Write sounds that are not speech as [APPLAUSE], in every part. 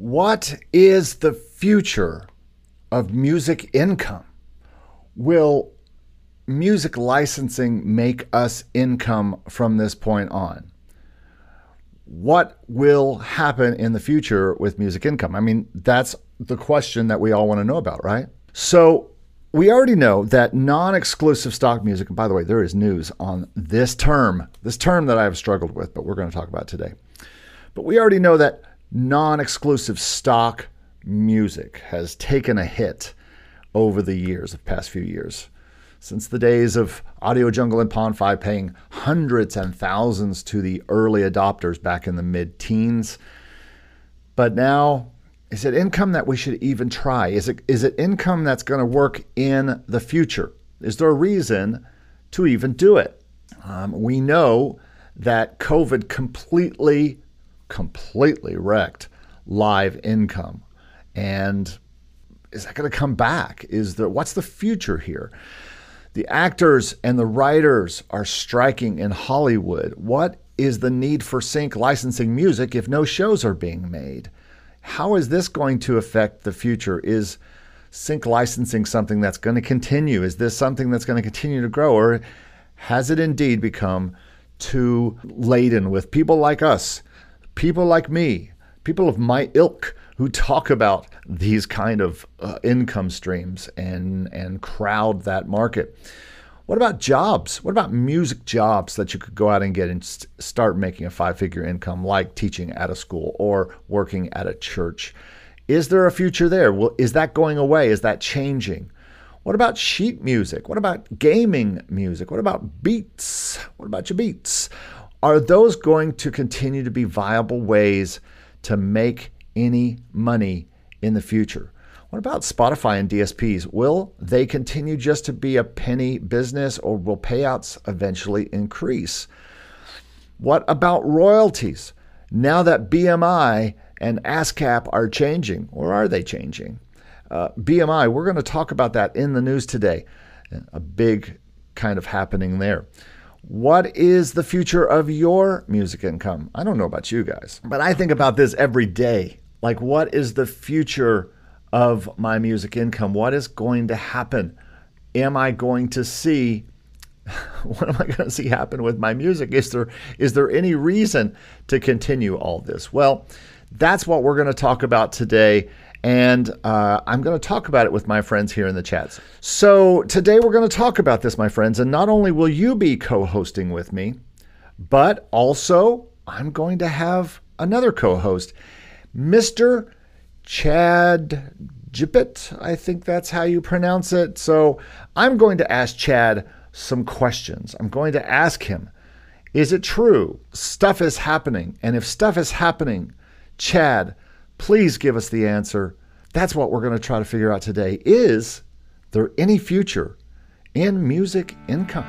What is the future of music income? Will music licensing make us income from this point on? What will happen in the future with music income? I mean, that's the question that we all want to know about, right? So, we already know that non exclusive stock music, and by the way, there is news on this term, this term that I have struggled with, but we're going to talk about today. But we already know that non exclusive stock music has taken a hit over the years, the past few years. Since the days of AudioJungle and Pond5 paying hundreds and thousands to the early adopters back in the mid teens. But now, is it income that we should even try? Is it, is it income that's going to work in the future? Is there a reason to even do it? Um, we know that COVID completely completely wrecked live income. And is that going to come back? Is there what's the future here? The actors and the writers are striking in Hollywood. What is the need for sync licensing music if no shows are being made? How is this going to affect the future? Is sync licensing something that's going to continue? Is this something that's going to continue to grow? Or has it indeed become too laden with people like us people like me, people of my ilk who talk about these kind of uh, income streams and and crowd that market. What about jobs? What about music jobs that you could go out and get and st- start making a five-figure income like teaching at a school or working at a church? Is there a future there? Well, is that going away? Is that changing? What about sheet music? What about gaming music? What about beats? What about your beats? Are those going to continue to be viable ways to make any money in the future? What about Spotify and DSPs? Will they continue just to be a penny business or will payouts eventually increase? What about royalties? Now that BMI and ASCAP are changing, or are they changing? Uh, BMI, we're going to talk about that in the news today. A big kind of happening there. What is the future of your music income? I don't know about you guys, but I think about this every day. Like, what is the future of my music income? What is going to happen? Am I going to see [LAUGHS] what am I going to see happen with my music? Is there is there any reason to continue all this? Well, that's what we're going to talk about today and uh, I'm going to talk about it with my friends here in the chats. So today we're going to talk about this, my friends, and not only will you be co-hosting with me, but also I'm going to have another co-host, Mr. Chad GiPiT. I think that's how you pronounce it. So I'm going to ask Chad some questions. I'm going to ask him, is it true stuff is happening? And if stuff is happening, Chad, Please give us the answer. That's what we're going to try to figure out today. Is there any future in music income?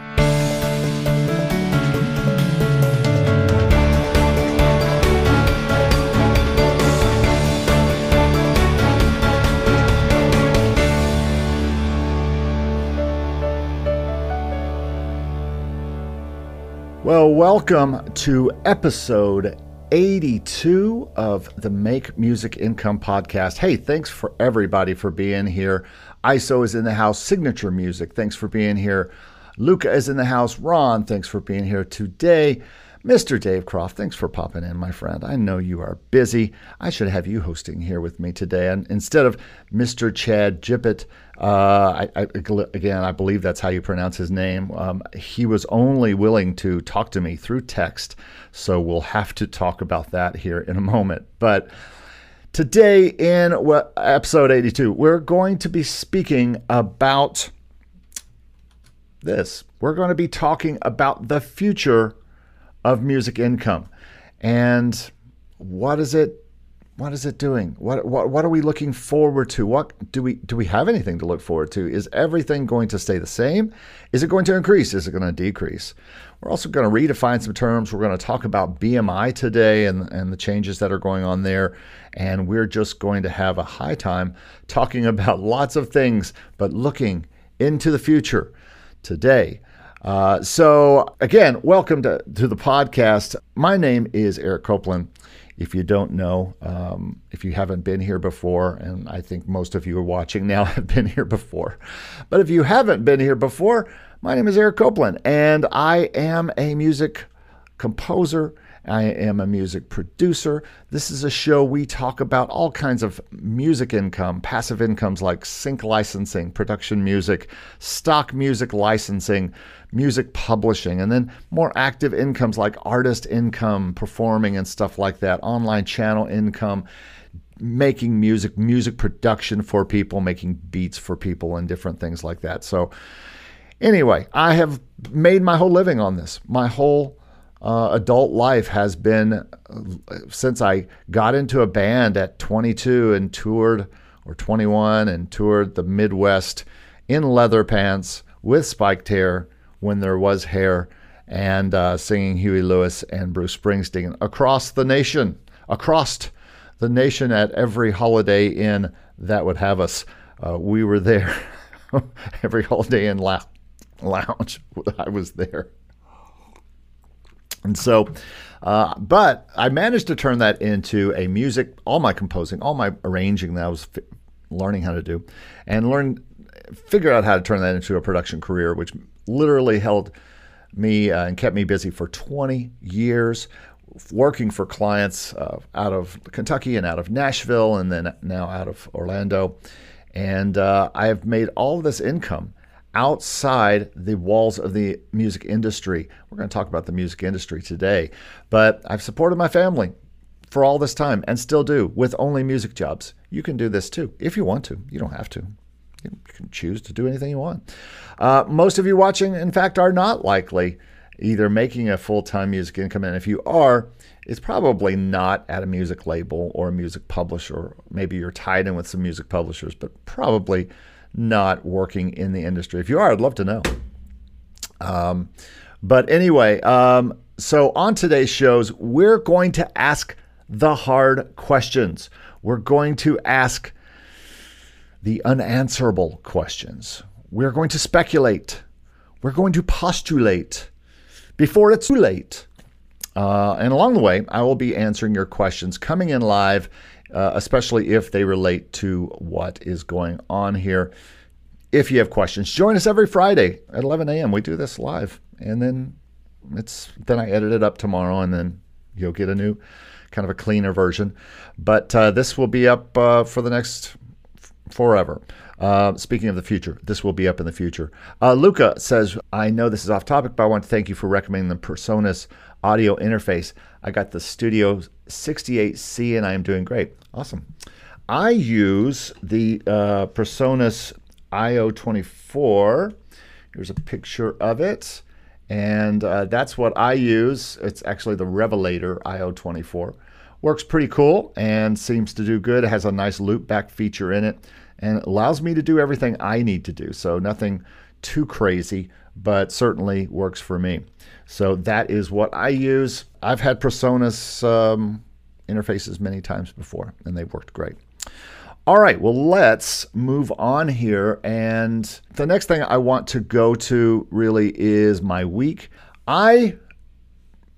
Well, welcome to episode 82 of the Make Music Income podcast. Hey, thanks for everybody for being here. ISO is in the house, Signature Music, thanks for being here. Luca is in the house. Ron, thanks for being here today. Mr. Dave Croft, thanks for popping in, my friend. I know you are busy. I should have you hosting here with me today. And instead of Mr. Chad GiPiT, uh, I, I, again, I believe that's how you pronounce his name. Um, he was only willing to talk to me through text. So we'll have to talk about that here in a moment. But today, in episode 82, we're going to be speaking about this. We're going to be talking about the future of music income. And what is it what is it doing? What, what what are we looking forward to? What do we do we have anything to look forward to? Is everything going to stay the same? Is it going to increase? Is it going to decrease? We're also going to redefine some terms. We're going to talk about BMI today and, and the changes that are going on there. And we're just going to have a high time talking [LAUGHS] about lots of things, but looking into the future today. Uh, so, again, welcome to, to the podcast. My name is Eric Copeland. If you don't know, um, if you haven't been here before, and I think most of you are watching now [LAUGHS] have been here before, but if you haven't been here before, my name is Eric Copeland, and I am a music composer I am a music producer. This is a show we talk about all kinds of music income, passive incomes like sync licensing, production music, stock music licensing, music publishing, and then more active incomes like artist income, performing and stuff like that, online channel income making music, music production for people, making beats for people, and different things like that. So, anyway, I have made my whole living on this. My whole uh, adult life has been since I got into a band at 22 and toured, or 21 and toured the Midwest in leather pants with spiked hair when there was hair, and uh, singing Huey Lewis and Bruce Springsteen across the nation, across the nation at every Holiday Inn that would have us. Uh, we were there [LAUGHS] every Holiday Inn lounge. [LAUGHS] I was there. And so, uh, but I managed to turn that into a music, all my composing, all my arranging that I was learning how to do, and learn, figure out how to turn that into a production career, which literally held me uh, and kept me busy for 20 years, working for clients uh, out of Kentucky and out of Nashville, and then now out of Orlando. And uh, I have made all this income outside the walls of the music industry. We're going to talk about the music industry today, but I've supported my family for all this time and still do with only music jobs. You can do this too if you want to. You don't have to. You can choose to do anything you want. Uh, most of you watching, in fact, are not likely either making a full time music income. And if you are, it's probably not at a music label or a music publisher. Maybe you're tied in with some music publishers, but probably not working in the industry. If you are, I'd love to know. Um, but anyway, um, so on today's shows, we're going to ask the hard questions. We're going to ask the unanswerable questions. We're going to speculate. We're going to postulate before it's too late. Uh, and along the way, I will be answering your questions coming in live uh, especially if they relate to what is going on here. If you have questions, join us every Friday at 11 a.m. We do this live, and then it's then I edit it up tomorrow, and then you'll get a new kind of a cleaner version. But uh, this will be up uh, for the next f- forever. Uh, speaking of the future, this will be up in the future. Uh, Luca says, I know this is off topic, but I want to thank you for recommending the PreSonus audio interface. I got the Studio 68C and I am doing great. Awesome. I use the uh, PreSonus IO24. Here's a picture of it. And uh, that's what I use. It's actually the Revelator IO24. Works pretty cool and seems to do good. It has a nice loop back feature in it and allows me to do everything I need to do. So nothing too crazy, but certainly works for me. So that is what I use. I've had PreSonus um, interfaces many times before, and they've worked great. All right, well, let's move on here. And the next thing I want to go to really is my week. I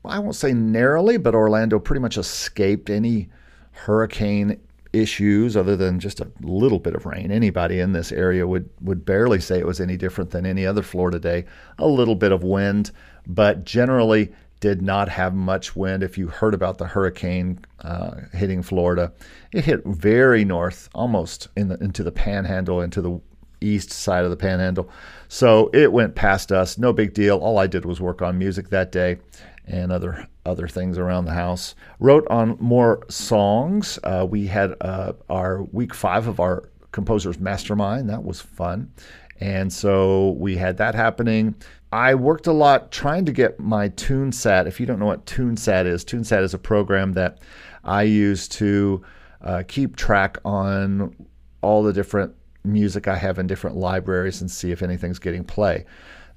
I won't say narrowly, but Orlando pretty much escaped any hurricane issues other than just a little bit of rain. Anybody in this area would would barely say it was any different than any other Florida day. A little bit of wind, but generally did not have much wind. If you heard about the hurricane uh, hitting Florida, it hit very north, almost in the, into the panhandle, into the east side of the panhandle. So it went past us. No big deal. All I did was work on music that day and other other things around the house. Wrote on more songs. Uh, we had uh, our week five of our composers mastermind. That was fun. And so we had that happening. I worked a lot trying to get my TuneSat. If you don't know what TuneSat is, TuneSat is a program that I use to uh, keep track on all the different music I have in different libraries and see if anything's getting play.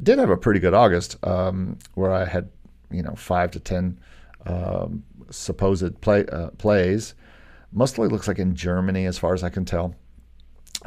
Did have a pretty good August um, where I had, you know, five to ten um, supposed play, uh, plays. Mostly looks like in Germany, as far as I can tell.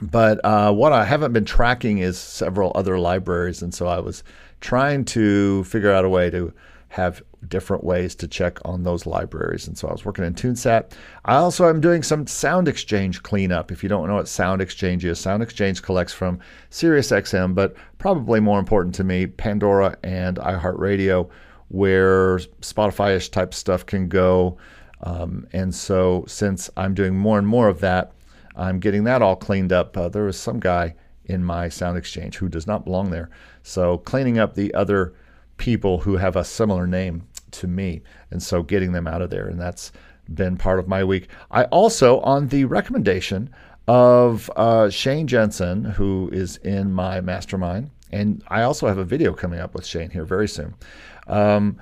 But uh, what I haven't been tracking is several other libraries, and so I was trying to figure out a way to have different ways to check on those libraries. And so I was working in TuneSat. I also am doing some Sound Exchange cleanup. If you don't know what Sound Exchange is, Sound Exchange collects from SiriusXM, but probably more important to me, Pandora and iHeartRadio, where Spotify ish type stuff can go. Um, and so since I'm doing more and more of that, I'm getting that all cleaned up. Uh, there was some guy in my Sound Exchange who does not belong there. So cleaning up the other people who have a similar name to me, and so getting them out of there, and that's been part of my week. I also, on the recommendation of uh, Shane Jensen, who is in my mastermind, and I also have a video coming up with Shane here very soon. Um,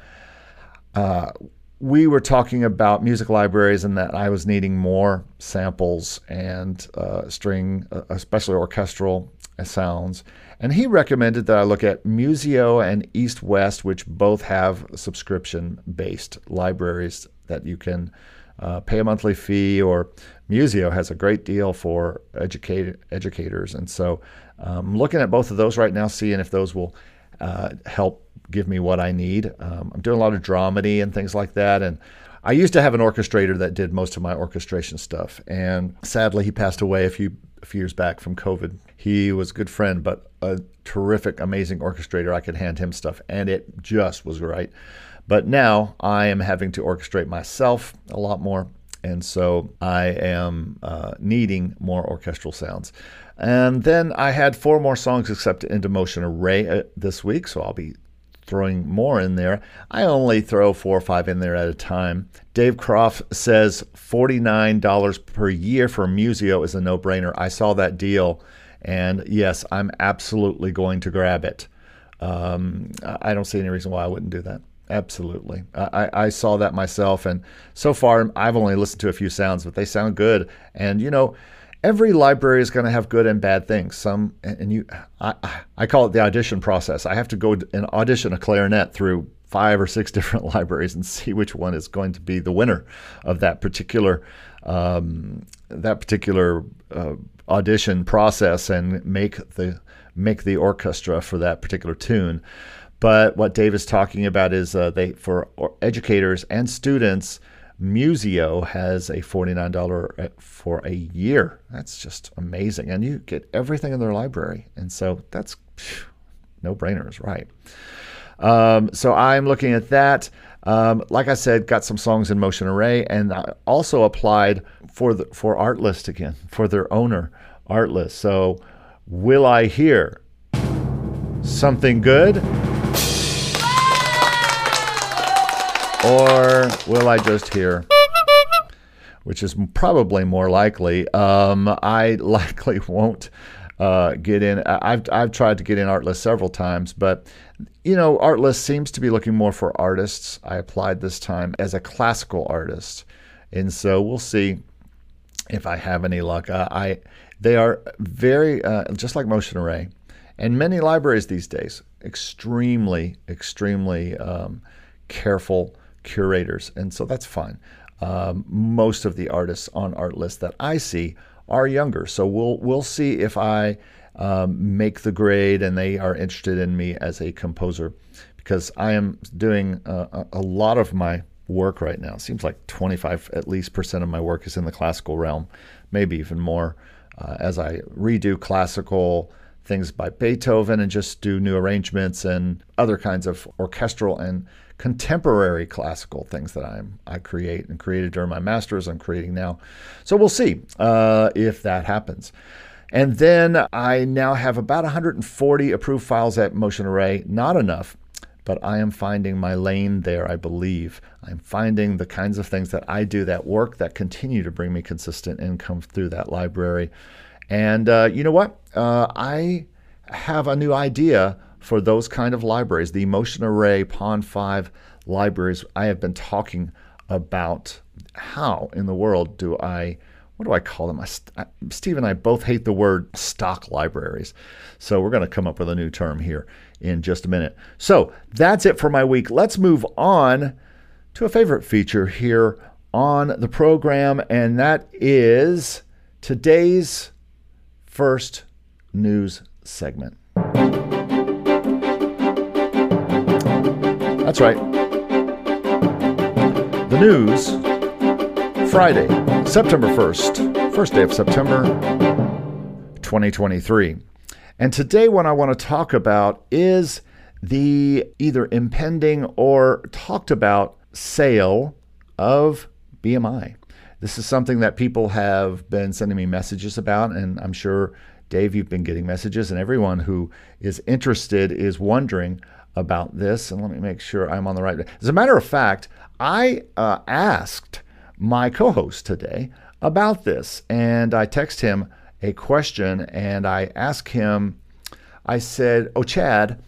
uh, we were talking about music libraries and that I was needing more samples and uh, string, uh, especially orchestral sounds. And he recommended that I look at Musio and East West, which both have subscription based libraries that you can uh, pay a monthly fee, or Musio has a great deal for educate, educators. And so I'm um, looking at both of those right now, seeing if those will uh, help give me what I need. Um, I'm doing a lot of dramedy and things like that. And I used to have an orchestrator that did most of my orchestration stuff. And sadly, he passed away a few, a few years back from COVID. He was a good friend, but a terrific, amazing orchestrator. I could hand him stuff, and it just was right. But now I am having to orchestrate myself a lot more. And so I am uh, needing more orchestral sounds. And then I had four more songs accepted into Motion Array uh, this week, so I'll be throwing more in there. I only throw four or five in there at a time. Dave Croft says $49 per year for Musio is a no brainer. I saw that deal, and yes, I'm absolutely going to grab it. Um, I don't see any reason why I wouldn't do that. Absolutely. I, I saw that myself, and so far I've only listened to a few sounds, but they sound good. And, you know, every library is going to have good and bad things. Some, and you, I, I call it the audition process. I have to go and audition a clarinet through five or six [LAUGHS] different libraries and see which one is going to be the winner of that particular um, that particular uh, audition process and make the make the orchestra for that particular tune. But what Dave is talking about is uh, they for educators and students Musio has a $49 for a year. That's just amazing. And you get everything in their library. And so that's no brainers, right? Um, so I'm looking at that. Um, like I said, got some songs in Motion Array, and I also applied for the for Artlist again for their owner, Artlist. So, will I hear something good? Or will I just hear? Which is probably more likely. Um, I [LAUGHS] likely won't uh, get in. I've, I've tried to get in Artlist several times, but you know, Artlist seems to be looking more for artists. I applied this time as a classical artist, and so we'll see if I have any luck. Uh, I they are very uh, just like Motion Array, and many libraries these days extremely extremely um, careful curators, and so that's fine. Um, most of the artists on Artlist that I see are younger, so we'll we'll see if I um, make the grade and they are interested in me as a composer, because I am doing uh, a lot of my work right now. It seems like 25 at least percent of my work is in the classical realm, maybe even more, uh, as I redo classical things by Beethoven and just do new arrangements and other kinds of orchestral and contemporary classical things that I'm I create and created during my masters. I'm creating now, so we'll see uh, if that happens. And then I now have about 140 approved files at Motion Array. Not enough, but I am finding my lane there. I believe I'm finding the kinds of things that I do that work that continue to bring me consistent income through that library. And uh, you know what? Uh, I have a new idea for those kind of libraries, the Motion Array Pond5 libraries, I have been talking about how in the world do I, what do I call them? I, Steve and I both hate the word stock libraries. So we're going to come up with a new term here in just a minute. So that's it for my week. Let's move on to a favorite feature here on the program, and that is today's first news segment. That's right. The news, Friday, September 1st, first day of September 2023. And today, what I want to talk about is the either impending or talked about sale of BMI. This is something that people have been sending me messages about, and I'm sure, Dave, you've been getting messages, and everyone who is interested is wondering about this. And let me make sure I'm on the right. As a matter of fact, I uh, asked my co host today about this, and I text him a question and I asked him, I said, Oh, Chad,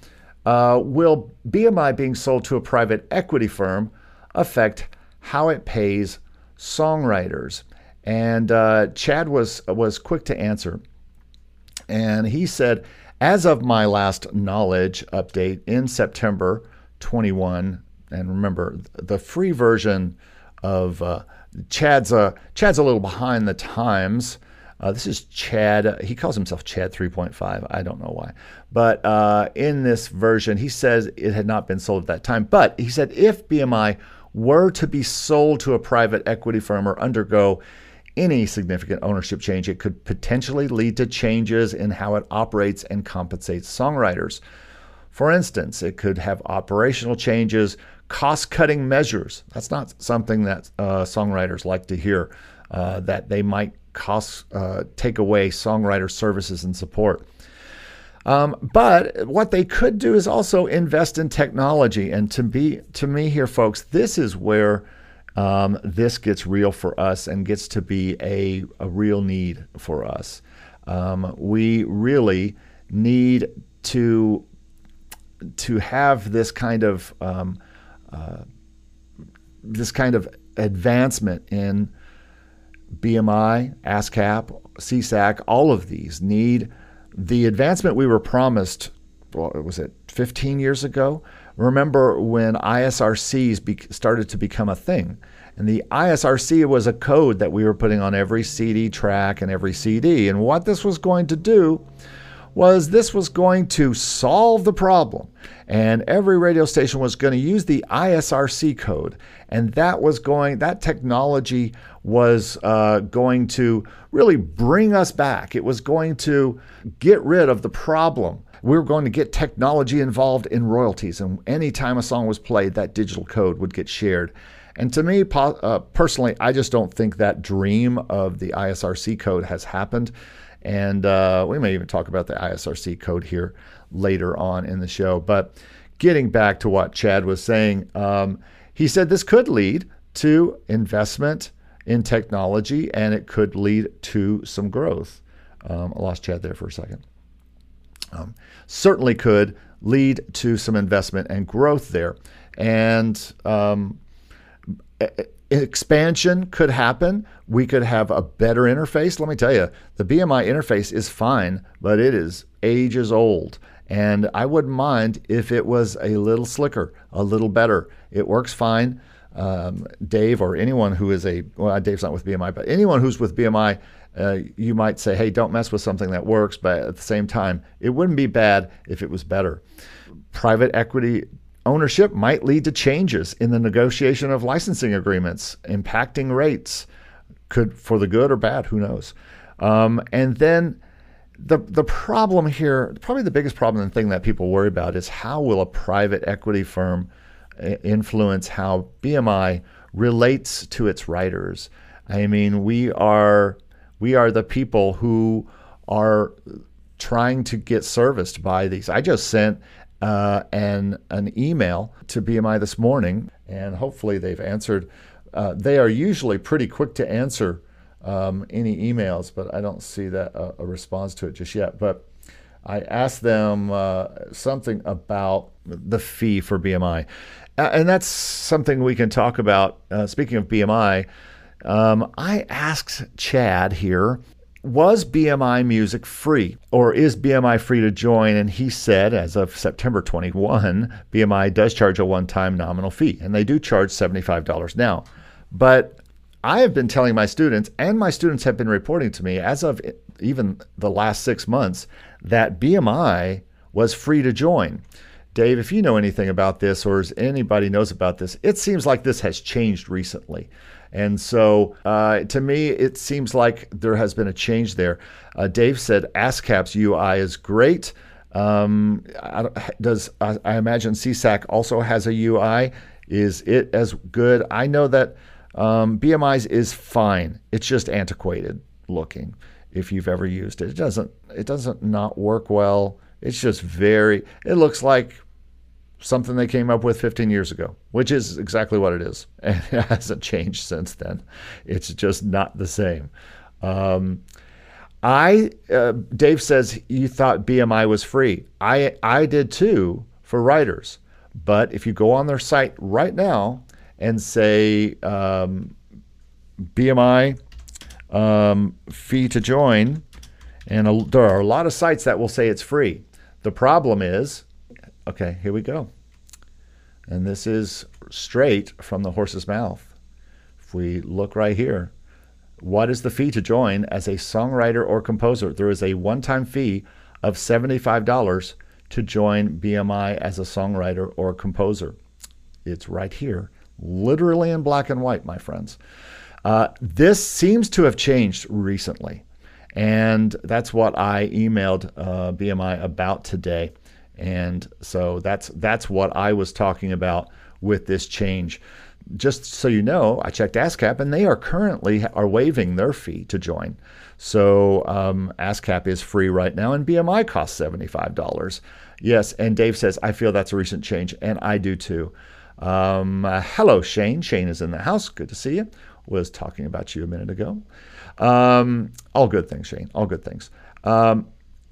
uh, will BMI being sold to a private equity firm affect how it pays songwriters? And uh, Chad was was quick to answer, and he said, as of my last knowledge update in September 21, and remember the free version of uh, Chad's a Chad's a little behind the times. Uh, this is Chad. He calls himself Chad 3.5. I don't know why. But uh, in this version, he says it had not been sold at that time. But he said if BMI were to be sold to a private equity firm or undergo any significant ownership change, it could potentially lead to changes in how it operates and compensates songwriters. For instance, it could have operational changes, cost cutting measures. That's not something that uh, songwriters like to hear, uh, that they might cost uh, take away songwriter services and support. Um, but what they could do is also invest in technology. And to be to me here, folks, this is where um, this gets real for us and gets to be a, a real need for us. Um, we really need to to have this kind of um, uh, this kind of advancement in BMI, ASCAP, SESAC, all of these need the advancement we were promised. Was it 15 years ago? Remember when ISRCs be- started to become a thing? And the ISRC was a code that we were putting on every CD track and every CD. And what this was going to do was this was going to solve the problem. And every radio station was going to use the ISRC code. And that was going, that technology was uh, going to really bring us back. It was going to get rid of the problem. We were going to get technology involved in royalties. And anytime a song was played, that digital code would get shared. And to me, uh, personally, I just don't think that dream of the ISRC code has happened. And uh, we may even talk about the ISRC code here later on in the show. But getting back to what Chad was saying, um, he said this could lead to investment in technology and it could lead to some growth. Um, I lost Chad there for a second. Um, certainly could lead to some investment and growth there. And um, expansion could happen. We could have a better interface. Let me tell you, the BMI interface is fine, but it is ages old. And I wouldn't mind if it was a little slicker, a little better. It works fine. Um, Dave or anyone who is a, well, Dave's not with BMI, but anyone who's with BMI, uh, you might say, hey, don't mess with something that works. But at the same time, it wouldn't be bad if it was better. Private equity ownership might lead to changes in the negotiation of licensing agreements, impacting rates. Could for the good or bad, who knows? Um, and then the the problem here, probably the biggest problem and thing that people worry about is how will a private equity firm uh, influence how BMI relates to its writers? I mean, we are we are the people who are trying to get serviced by these. I just sent uh, and an email to BMI this morning, and hopefully they've answered. Uh, they are usually pretty quick to answer um, any emails, but I don't see that uh, a response to it just yet. But I asked them uh, something about the fee for BMI, and that's something we can talk about. Uh, speaking of BMI, um, I asked Chad here was BMI Music free or is BMI free to join? And he said, as of September 21, BMI does charge a one time nominal fee, and they do charge $75 now. But I have been telling my students, and my students have been reporting to me as of even the last six months, that BMI was free to join. Dave, if you know anything about this or anybody knows about this, it seems like this has changed recently. And so uh, to me, it seems like there has been a change there. Uh, Dave said ASCAP's UI is great. Um, does I imagine SESAC also has a UI? Is it as good? I know that um, BMI's is fine. It's just antiquated looking. If you've ever used it, it doesn't. It doesn't not work well. It's just very. It looks like something they came up with 15 years ago, which is exactly what it is, [LAUGHS] and it hasn't changed since then. It's just not the same. Um, I uh, Dave says you thought BMI was free. I I did too for writers, but if you go on their site right now and say um, BMI um, fee to join, and a, there are a lot of sites that will say it's free. The problem is, okay, here we go, and this is straight from the horse's mouth. If we look right here, what is the fee to join as a songwriter or composer? There is a one time fee of $75 to join BMI as a songwriter or composer. It's right here, literally in black and white, my friends. Uh, this seems to have changed recently, and that's what I emailed uh, BMI about today. And so that's that's what I was talking about with this change just so you know, I checked ASCAP, and they are currently are waiving their fee to join. So um, ASCAP is free right now, and BMI costs seventy five dollars. Yes, and Dave says I feel that's a recent change, and I do too. Um, uh, hello, Shane. Shane is in the house. Good to see you. Was talking about you a minute ago. Um, all good things, Shane. All good things. Um,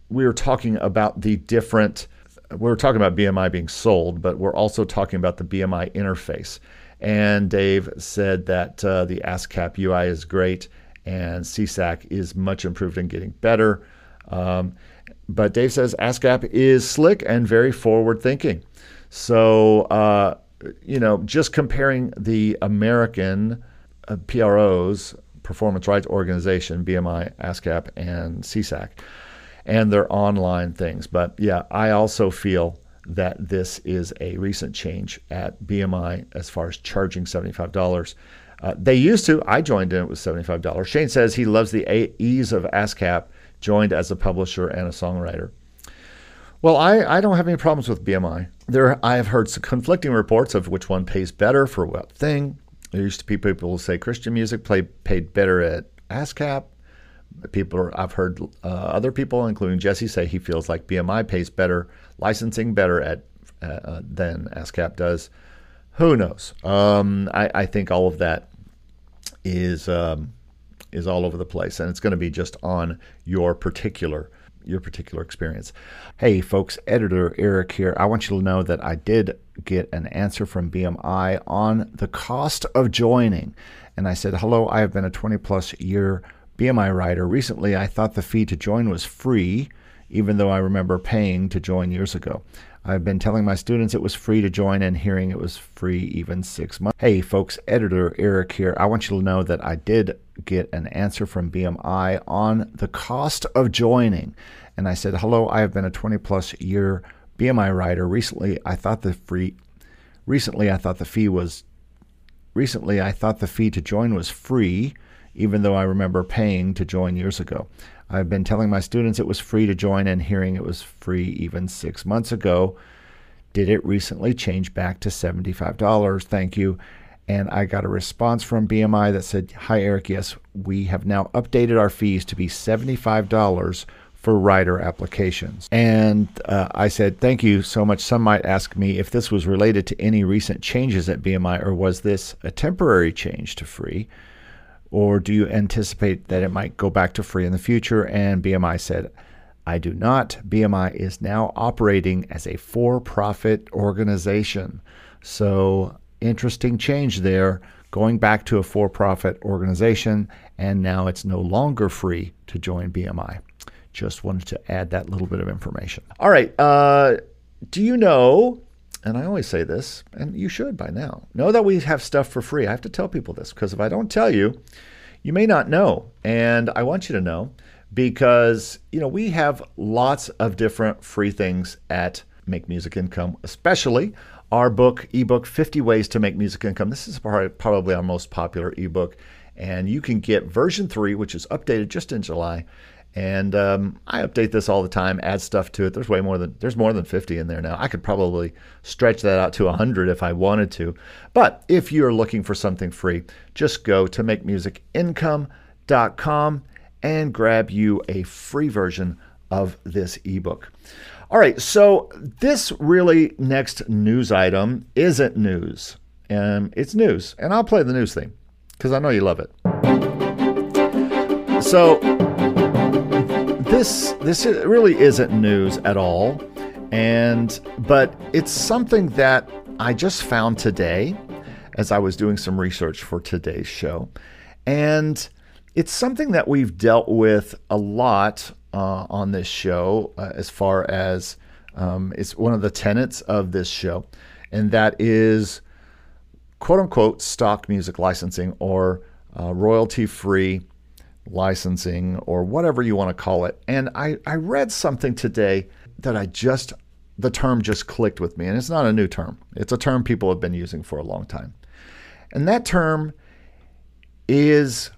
we were talking about the different. We were talking about BMI being sold, but we're also talking about the BMI interface. And Dave said that uh, the ASCAP UI is great and SESAC is much improved and getting better. Um, but Dave says ASCAP is slick and very forward thinking. So, uh, you know, just comparing the American uh, PROs, Performance Rights Organization, BMI, ASCAP, and SESAC, and their online things. But yeah, I also feel that this is a recent change at BMI as far as charging $75. Uh, they used to, I joined in it with $75. Shane says he loves the ease of ASCAP, joined as a publisher and a songwriter. Well, I, I don't have any problems with BMI. There, I have heard some conflicting reports of which one pays better for what thing. There used to be people who say Christian music play, paid better at ASCAP. People, I've heard uh, other people, including Jesse, say he feels like BMI pays better licensing better at uh, than ASCAP does. Who knows? Um, I, I, think all of that is um, is all over the place, and it's going to be just on your particular your particular experience. Hey, folks, editor Eric here. I want you to know that I did get an answer from BMI on the cost of joining, and I said, "Hello, I have been a 20 plus year." BMI writer. Recently, I thought the fee to join was free even though I remember paying to join years ago. I've been telling my students it was free to join and hearing it was free even six months. Hey, folks, editor Eric here. I want you to know that I did get an answer from BMI on the cost of joining. And I said, Hello, I have been a 20 plus year BMI writer. Recently, I thought the free, recently, I thought the fee was, recently, I thought the fee to join was free, even though I remember paying to join years ago. I've been telling my students it was free to join and hearing it was free even six months ago. Did it recently change back to $75? Thank you. And I got a response from BMI that said, Hi, Eric. Yes, we have now updated our fees to be $75 for writer applications. And uh, I said, Thank you so much. Some might ask me if this was related to any recent changes at BMI or was this a temporary change to free? Or do you anticipate that it might go back to free in the future? And BMI said, I do not. BMI is now operating as a for profit organization. So, interesting change there, going back to a for profit organization, and now it's no longer free to join BMI. Just wanted to add that little bit of information. All right. Uh, do you know and I always say this, and you should by now, know that we have stuff for free. I have to tell people this because if I don't tell you, you may not know. And I want you to know because, you know, we have lots of different free things at make music income, especially our book, ebook, 50 Ways to Make Music Income. This is probably our most popular ebook. And you can get version three, which is updated just in July. And um, I update this all the time, add stuff to it. There's way more than there's more than 50 in there now. I could probably stretch that out to 100 if I wanted to. But if you're looking for something free, just go to makemusicincome.com and grab you a free version of this ebook. All right, so this really next news item isn't news. and it's news, and I'll play the news theme because I know you love it. So this this really isn't news at all, and but it's something that I just found today as I was doing some research for today's show, and it's something that we've dealt with a lot uh, on this show uh, as far as um, it's one of the tenets of this show, and that is quote unquote stock music licensing or uh, royalty free licensing or whatever you want to call it. And I, I read something today that I just, the term just clicked with me. And it's not a new term, it's a term people have been using for a long time. And that term is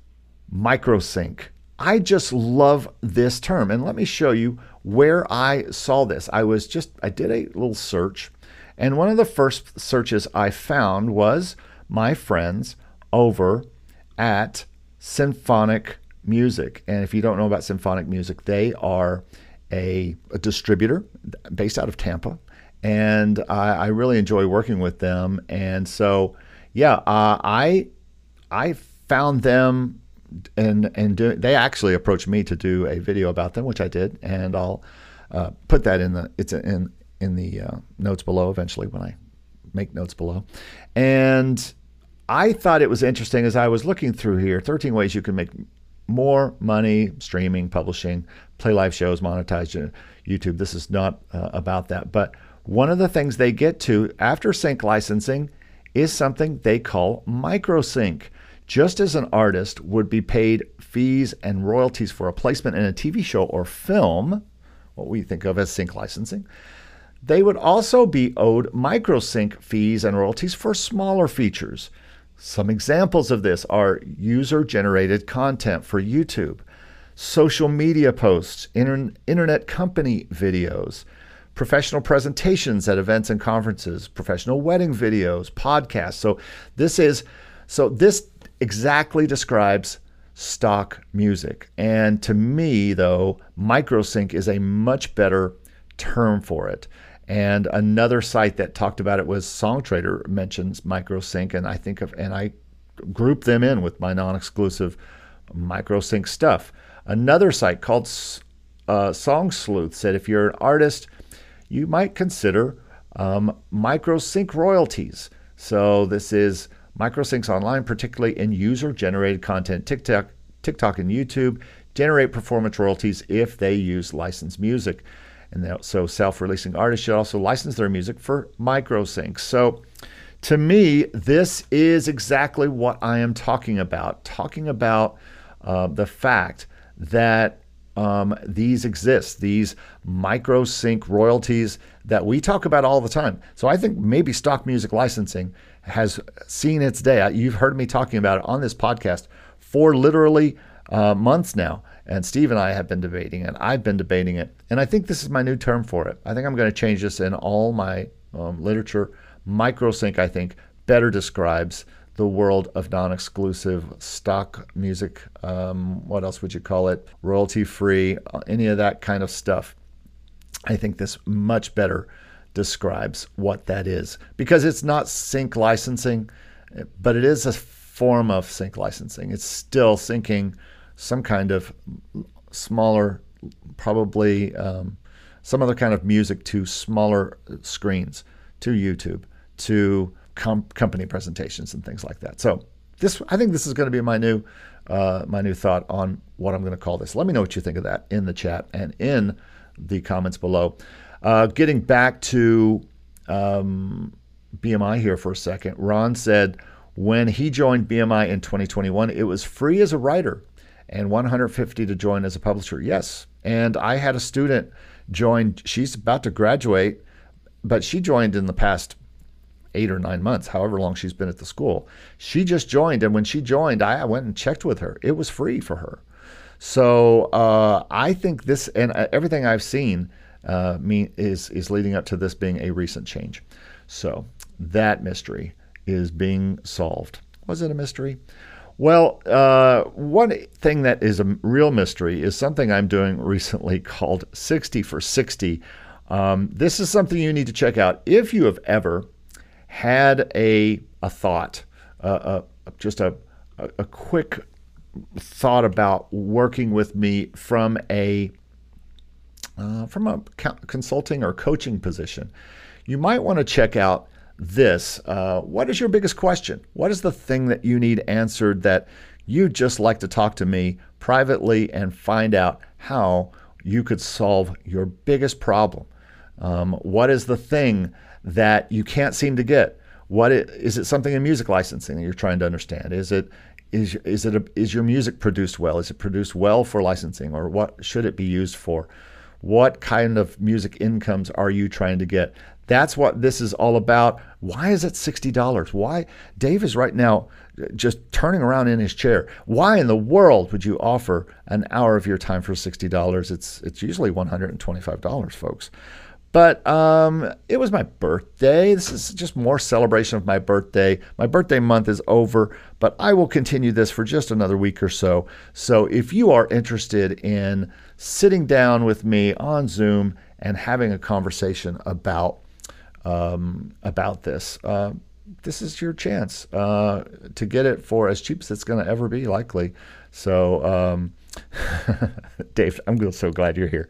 microsync. I just love this term. And let me show you where I saw this. I was just, I did a little search, and one of the first searches I found was my friends over at Symphonic Music. And if you don't know about Symphonic Music, they are a, a distributor based out of Tampa. And I, I, really enjoy working with them. And so, yeah, uh, I I found them and and do, they actually approached me to do a video about them, which I did, and I'll uh, put that in the it's in in the uh, notes below eventually when I make notes below. And I thought it was interesting as I was looking through here 13 ways you can make more money streaming, publishing, play live shows, monetize YouTube. This is not uh, about that. But one of the things they get to after sync licensing is something they call microsync. Just as an artist would be paid fees and royalties for a placement in a TV show or film, what we think of as sync licensing, they would also be owed microsync fees and royalties for smaller features. Some examples of this are user generated content for YouTube, social media posts, internet company videos, professional presentations at events and conferences, professional wedding videos, podcasts. So this is so this exactly describes stock music. And to me, though, microsync is a much better term for it. And another site that talked about it was Songtradr mentions microsync, and I think of and I group them in with my non-exclusive microsync stuff. Another site called uh, Song Sleuth said if you're an artist, you might consider um, microsync royalties. So this is Microsyncs online, particularly in user generated content, TikTok, TikTok and YouTube, generate performance royalties if they use licensed music. And so self releasing artists should also license their music for microsyncs. So to me, this is exactly what I am talking about. Talking about uh, the fact that um, these exist, these microsync royalties that we talk about all the time. So I think maybe stock music licensing has seen its day. You've heard me talking about it on this podcast for literally uh, months now. And Steve and I have been debating it. I've been debating it. And I think this is my new term for it. I think I'm going to change this in all my um, literature. Microsync, I think, better describes the world of non exclusive stock music. Um, what else would you call it? Royalty free, uh, any of that kind of stuff. I think this much better describes what that is because it's not sync licensing, but it is a form of sync licensing. It's still syncing some kind of smaller, probably um, some other kind of music to smaller screens, to YouTube, to com- company presentations and things like that. So this, I think, this is going to be my new, uh, my new thought on what I'm going to call this. Let me know what you think of that in the chat and in the comments below. Uh, getting back to um, BMI here for a second, Ron said when he joined BMI in 2021, it was free as a writer and 150 to join as a publisher. Yes, and I had a student join. She's about to graduate but she joined in the past eight or nine months, however long she's been at the school. She just joined, and when she joined, I went and checked with her. It was free for her. So uh, I think this and uh, everything I've seen uh, mean, is is leading up to this being a recent change. So that mystery is being solved. Was it a mystery? Well, uh, one thing that is a real mystery is something I'm doing [LAUGHS] recently called 60 for 60. Um, this is something you need to check out if you have ever had a, a thought, uh, uh, just a, a, a quick thought about working with me from a uh, from a consulting or coaching position, you might want to check out this. Uh, what is your biggest question? What is the thing that you need answered that you'd just like to talk to me privately and find out how you could solve your biggest problem? Um, what is the thing that you can't seem to get? What is it something in music licensing that you're trying to understand? Is it is is it a, is your music produced well? Is it produced well for licensing, or what should it be used for? What kind of music incomes are you trying to get? That's what this is all about. Why is it $60? Why? Dave is right now just turning around in his chair. Why in the world would you offer an hour of your time for $60? It's it's usually $125, folks. But um, it was my birthday. This is just more celebration of my birthday. My birthday month is over, but I will continue this for just another week or so. So if you are interested in sitting down with me on Zoom and having a conversation about um, about this, uh, this is your chance uh, to get it for as cheap as it's going to ever be, likely. So. Um, [LAUGHS] Dave, I'm so glad you're here.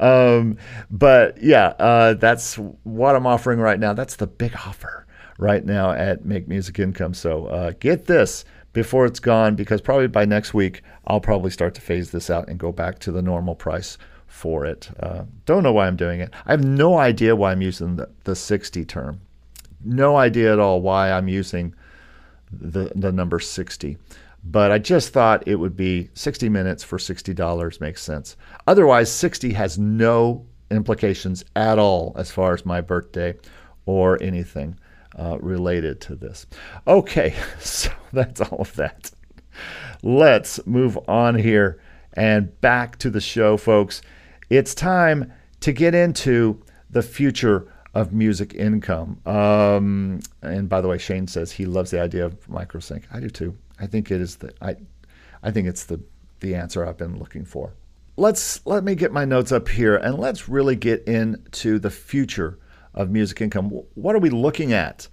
Um, but yeah, uh, that's what I'm offering right now. That's the big offer right now at Make Music Income. So uh, get this before it's gone because probably by next week, I'll probably start to phase this out and go back to the normal price for it. Uh, don't know why I'm doing it. I have no idea why I'm using the, the 60 term. No idea at all why I'm using the, the number 60. But I just thought it would be 60 minutes for $60 makes sense. Otherwise, 60 has no implications at all as far as my birthday or anything uh, related to this. Okay, [LAUGHS] so that's all of that. Let's move on here and back to the show, folks. It's time to get into the future of music income. Um, and by the way, Shane says he loves the idea of microsync. I do too. I think it is the I, I think it's the the answer I've been looking for. Let's let me get my notes up here and let's really get into the future of music income. What are we looking at?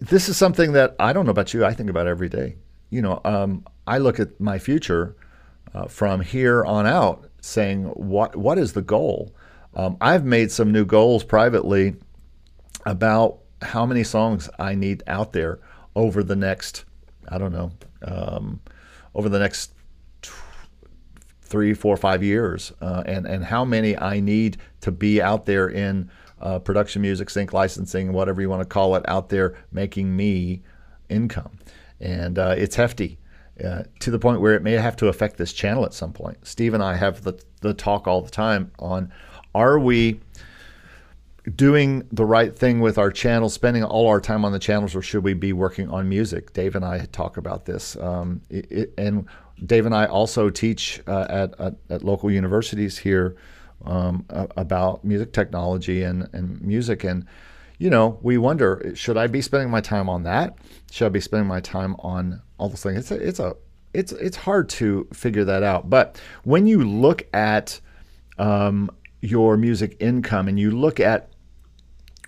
This is something that I don't know about you. I think about every day. You know, um, I look at my future uh, from here on out, saying what what is the goal. Um, I've made some new goals privately about how many songs I need out there over the next, I don't know, um, over the next three, four, five years, uh, and and how many I need to be out there in uh, production music, sync licensing, whatever you want to call it, out there making me income, and uh, it's hefty. Uh, to the point where it may have to affect this channel at some point. Steve and I have the, the talk all the time on are we doing the right thing with our channel, spending all our time on the channels, or should we be working on music? Dave and I talk about this. Um, it, it, and Dave and I also teach uh, at, at, at, local universities here um, about music technology and, and music. And, you know, we wonder should I be spending my time on that? Should I be spending my time on all those things? It's a, it's a it's it's hard to figure that out. But when you look at um, your music income and you look at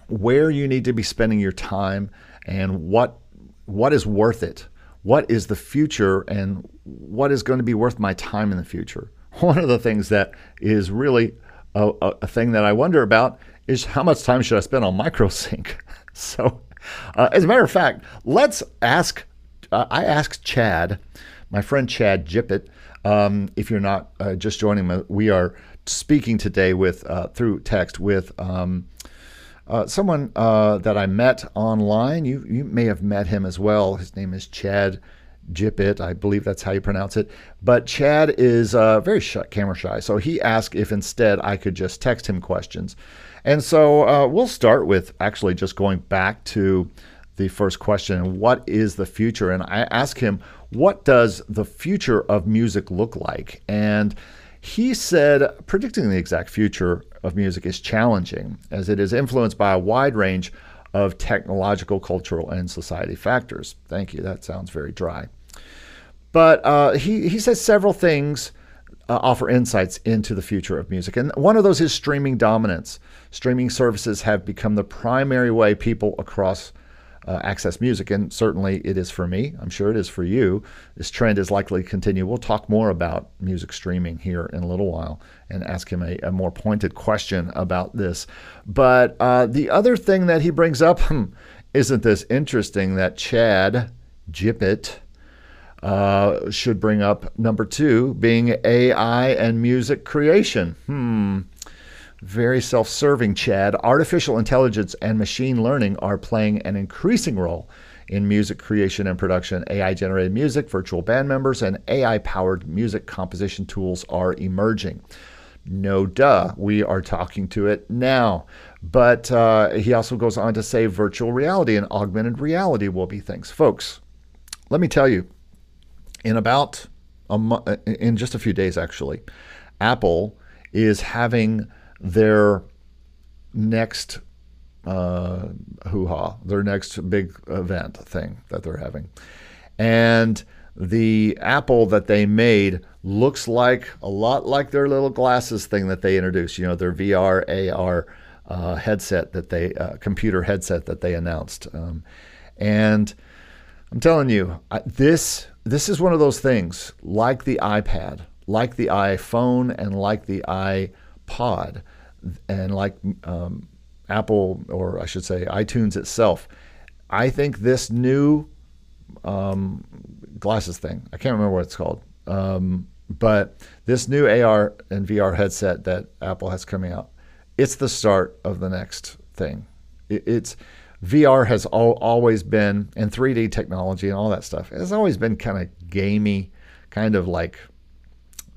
where you need to be spending your time and what what is worth it. What is the future and what is going to be worth my time in the future? [LAUGHS] One of the things that is really a, a thing that I wonder about is how much time should I spend on microsync? [LAUGHS] so, uh, as a matter of fact, let's ask. Uh, I asked Chad, my friend Chad GiPiT. Um, if you're not uh, just joining me, we are speaking today with uh, through text with um, uh, someone uh, that I met online. You you may have met him as well. His name is Chad GiPiT, I believe that's how you pronounce it. But Chad is uh, very camera shy, so he asked if instead I could just text him questions. And so uh, we'll start with actually just going back to the first question what is the future? And I ask him, what does the future of music look like? And he said predicting the exact future of music is challenging as it is influenced by a wide range of technological, cultural, and society factors. Thank you. That sounds very dry. But uh, he, he says several things uh, offer insights into the future of music. And one of those is streaming dominance. Streaming services have become the primary way people across uh, access music, and certainly it is for me. I'm sure it is for you. This trend is likely to continue. We'll talk more about music streaming here in a little while and ask him a, a more pointed question about this. But uh, the other thing that he brings up, hmm, isn't this interesting that Chad GiPiT uh, should bring up number two, being AI and music creation. Hmm. Very self serving, Chad. Artificial intelligence and machine learning are playing an increasing role in music creation and production. AI generated music, virtual band members, and AI powered music composition tools are emerging. No duh, we are talking to it now. But uh, he also goes on to say virtual reality and augmented reality will be things. Folks, let me tell you, in about a mo- in just a few days, actually, Apple is having their next uh, hoo ha, their next big event thing that they're having. And the Apple that they made looks like a lot like their little glasses thing that they introduced, you know, their VR, AR uh, headset that they, uh, computer headset that they announced. Um, and I'm telling you, I, this this is one of those things like the iPad, like the iPhone, and like the iPod, and like um, Apple, or I should say iTunes itself. I think this new um, glasses thing, I can't remember what it's called, um, but this new AR and VR headset that Apple has coming out, it's the start of the next thing. It, it's VR has al- always been, and 3D technology and all that stuff has always been kind of gamey, kind of like.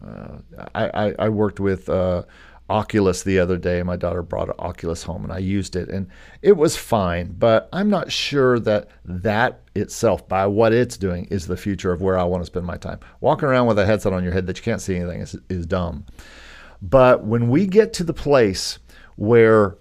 Uh, I, I, worked with uh, Oculus the other day. My daughter brought an Oculus home and I used it, and it was fine. But I'm not sure that that itself, by what it's doing, is the future of where I want to spend my time. Walking around with a headset on your head that you can't see anything is, is dumb. But when we get to the place where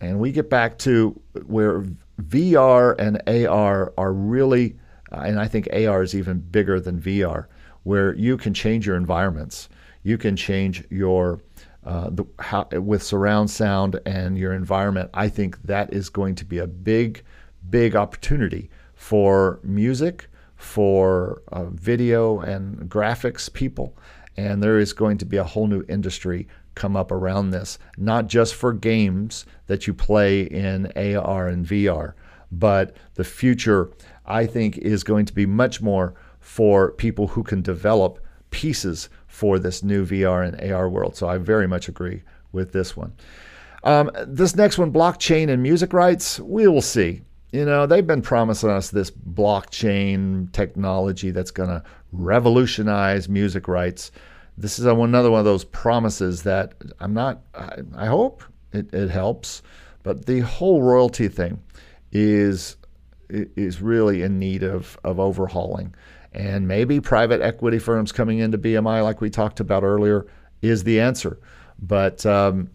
and we get back to where VR and AR are really, and I think AR is even bigger than VR, where you can change your environments. You can change your uh, the, how, with surround sound and your environment. I think that is going to be a big, big opportunity for music, for uh, video and graphics people, and there is going to be a whole new industry come up around this, not just for games that you play in AR and VR, but the future, I think, is going to be much more for people who can develop pieces for this new VR and AR world. So I very much agree with this one. Um, this next one, blockchain and music rights, we will see. You know, they've been promising us this blockchain technology that's going to revolutionize music rights this is another one of those promises that I'm not, I, I hope it, it helps, but the whole royalty thing is is really in need of, of overhauling. And maybe private equity firms coming into BMI, like we talked about earlier, is the answer. But um,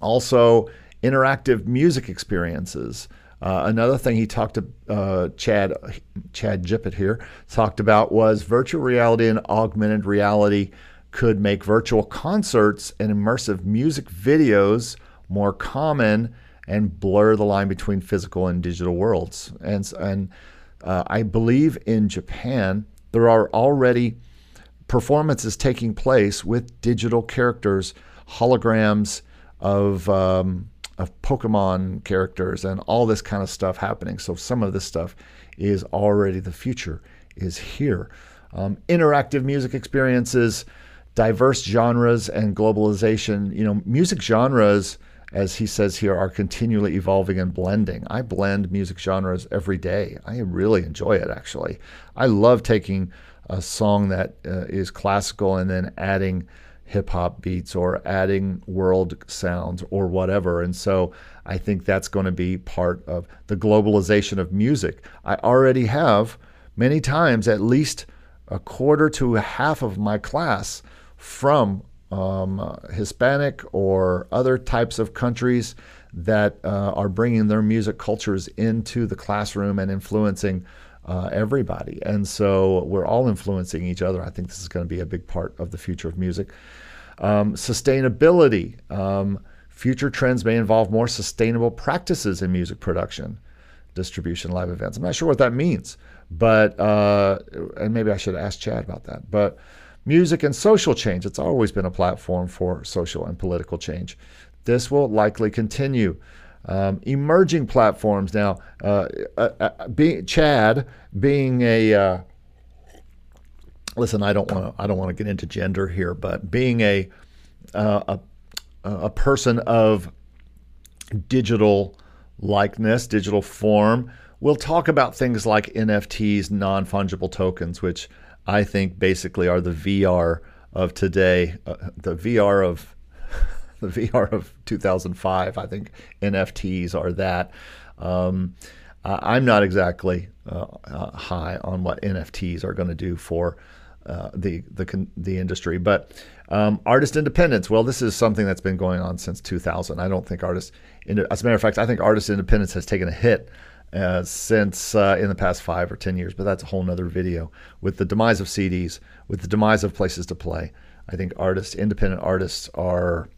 also, interactive music experiences. Uh, another thing he talked to uh, Chad Chad GiPiT here talked about was virtual reality and augmented reality could make virtual concerts and immersive music videos more common and blur the line between physical and digital worlds. And and uh, I believe in Japan there are already performances taking place with digital characters, holograms of um, of Pokemon characters and all this kind of stuff happening. So some of this stuff is already the future is here. Um, interactive music experiences, diverse genres and globalization. You know, music genres as he says here, are continually evolving and blending. I blend music genres every day. I really enjoy it, actually. I love taking a song that uh, is classical and then adding hip hop beats or adding world sounds or whatever. And so I think that's going to be part of the globalization of music. I already have many times at least a quarter to a half of my class from um, Hispanic or other types of countries that uh, are bringing their music cultures into the classroom and influencing uh, everybody. And so we're all influencing each other. I think this is going to be a big part of the future of music. Um, sustainability. Um, future trends may involve more sustainable practices in music production, distribution, live events. I'm not sure what that means, but, uh, and maybe I should ask Chad about that. But Music and social change. It's always been a platform for social and political change. This will likely continue. Um, emerging platforms now. Uh, uh, uh, being Chad being a uh, listen, I don't want to I don't want to get into gender here, but being a uh, a a person of digital likeness, digital form, we'll talk about things like NFTs, non fungible tokens, which I think basically are the VR of today, uh, the VR of [LAUGHS] the VR of 2005. I think NFTs are that. Um, I'm not exactly uh, uh, high on what NFTs are going to do for uh, the the the industry, but um, artist independence. Well, this is something that's been going on since 2000. I don't think artists, as a matter of fact, I think artist independence has taken a hit uh, since uh, in the past five or ten years, but that's a whole nother video. With the demise of CDs, with the demise of places to play, I think artists, independent artists, are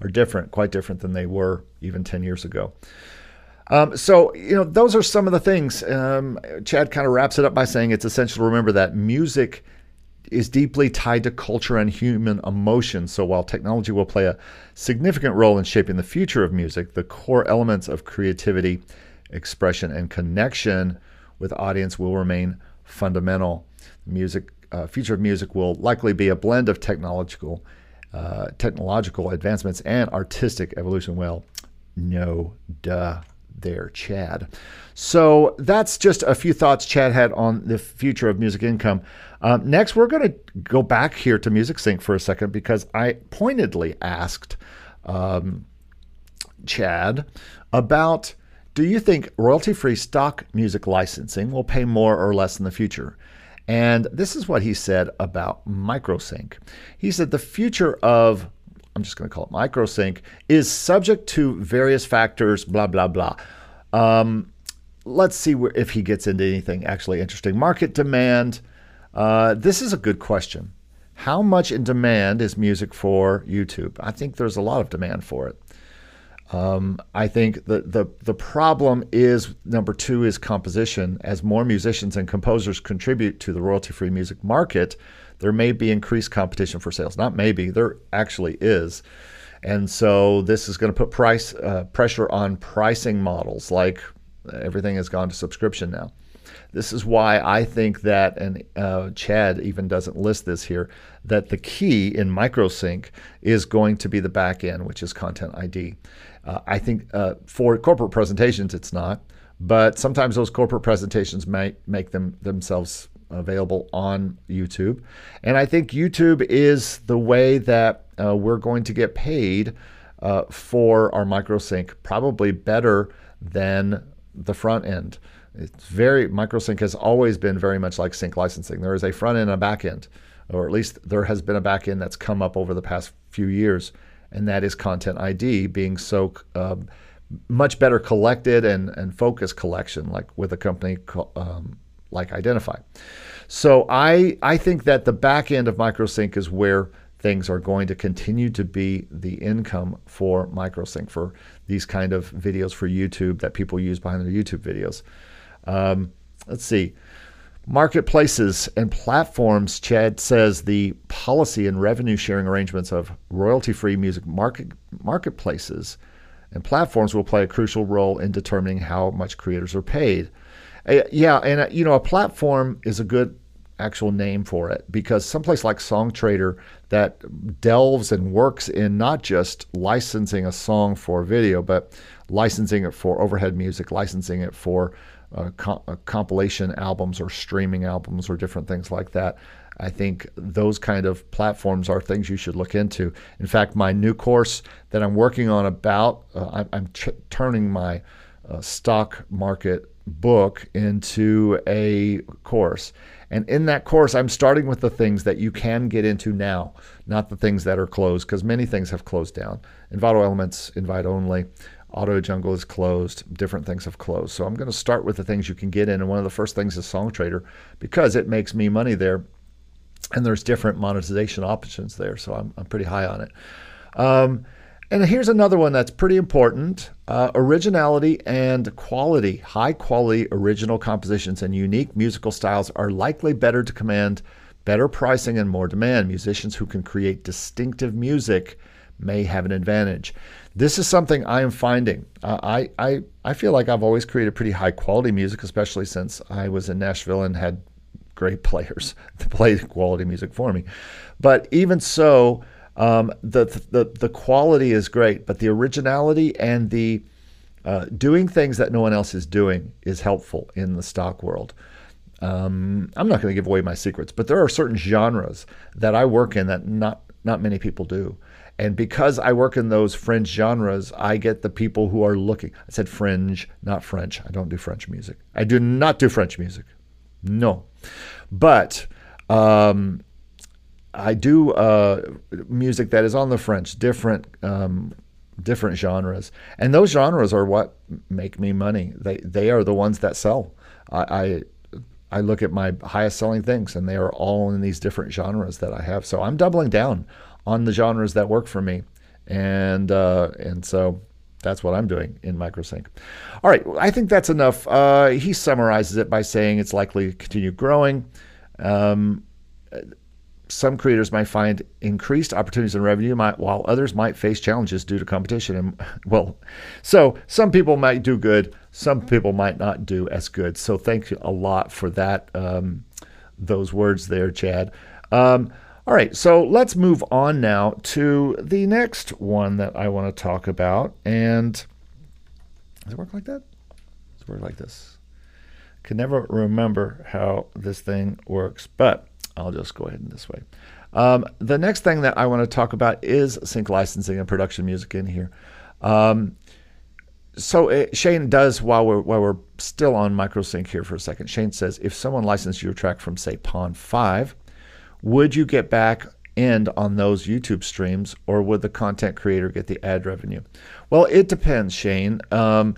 are different, quite different than they were even ten years ago. Um, so you know, those are some of the things. Um, Chad kind of wraps it up by saying it's essential to remember that music is deeply tied to culture and human emotion. So while technology will play a significant role in shaping the future of music, the core elements of creativity expression, and connection with audience will remain fundamental. Music, uh, future of music will likely be a blend of technological, uh, technological advancements and artistic evolution. Well, no duh there, Chad. So that's just a few thoughts Chad had on the future of music income. Um, next, we're going to go back here to Music Sync for a second because I pointedly asked um, Chad about do you think royalty free stock music licensing will pay more or less in the future? And this is what he said about microsync. He said the future of, I'm just going to call it microsync, is subject to various factors, blah, blah, blah. Um, let's see where, if he gets into anything actually interesting. Market demand. Uh, this is a good question. How much in demand is music for YouTube? I think there's a lot of demand for it. Um, I think the, the the problem is number two is composition. As more musicians and composers contribute to the royalty-free music market, there may be increased competition for sales. Not maybe, there actually is, and so this is going to put price uh, pressure on pricing models. Like everything has gone to subscription now. This is why I think that, and uh, Chad even doesn't list this here, that the key in MicroSync is going to be the back end, which is Content ID. Uh, I think uh, for corporate presentations, it's not, but sometimes those corporate presentations might make them themselves available on YouTube. And I think YouTube is the way that uh, we're going to get paid uh, for our microsync, probably better than the front end. It's very microsync has always been very much like sync licensing. There is a front end and a back end, or at least there has been a back end that's come up over the past few years and that is Content ID being so um, much better collected and, and focused collection, like with a company um, like Identifyy. So I I think that the back end of MicroSync is where things are going to continue to be the income for MicroSync for these kind of videos for YouTube that people use behind their YouTube videos. Um, let's see marketplaces and platforms, Chad says the policy and revenue sharing arrangements of royalty free music market, marketplaces and platforms will play a crucial role in determining how much creators are paid. Uh, yeah, and uh, you know, a platform is a good actual name for it because someplace like Songtradr that delves and works in not just licensing a song for video, but licensing it for overhead music, licensing it for uh, co- uh, compilation albums or streaming albums or different things like that. I think those kind of platforms are things you should look into. In fact, my new course that I'm working on about, uh, I, am turning my uh, stock market book into a course. And in that course, I'm starting with the things that you can get into now, not the things that are closed, because many things have closed down. Envato Elements, invite only. AudioJungle is closed. Different things have closed. So I'm going to start with the things you can get in. And one of the first things is Songtradr because it makes me money there. And there's different monetization options there. So I'm, I'm pretty high on it. Um, and here's another one that's pretty important uh, originality and quality. High quality original compositions and unique musical styles are likely better to command better pricing and more demand. Musicians who can create distinctive music may have an advantage. This is something I am finding. Uh, I, I, I feel like I've always created pretty high quality music, especially since I was in Nashville and had great [LAUGHS] players to play quality music for me. But even so, um, the, the the quality is great, but the originality and the uh, doing things that no one else is doing is helpful in the stock world. Um, I'm not going to give away my secrets, but there are certain genres that I work in that not not many people do. And because I work in those fringe genres, I get the people who are looking. I said fringe, not French. I don't do French music. I do not do French music. No. But um, I do uh, music that is on the French, different um, different genres, and those genres are what make me money. They they are the ones that sell. I, I I look at my highest selling things, and they are all in these different genres that I have. So I'm doubling down on the genres that work for me, and uh, and so that's what I'm doing in MicroSync. All right, I think that's enough. Uh, he summarizes it by saying it's likely to continue growing. Um, some creators might find increased opportunities in revenue, might, while others might face challenges due to competition. And well, so some people might do good, some people might not do as good. So thank you a lot for that, um, those words there, Chad. Um, all right, so let's move on now to the next one that I want to talk about. And does it work like that? Does it work like this? Can never remember how this thing works, but I'll just go ahead in this way. Um, the next thing that I want to talk about is sync licensing and production music in here. Um, so it, uh, Shane does while we're while we're still on microsync here for a second. Shane says if someone licensed your track from say Pond5, would you get back end on those YouTube streams, or would the content creator get the ad revenue? Well, it depends, Shane. Um,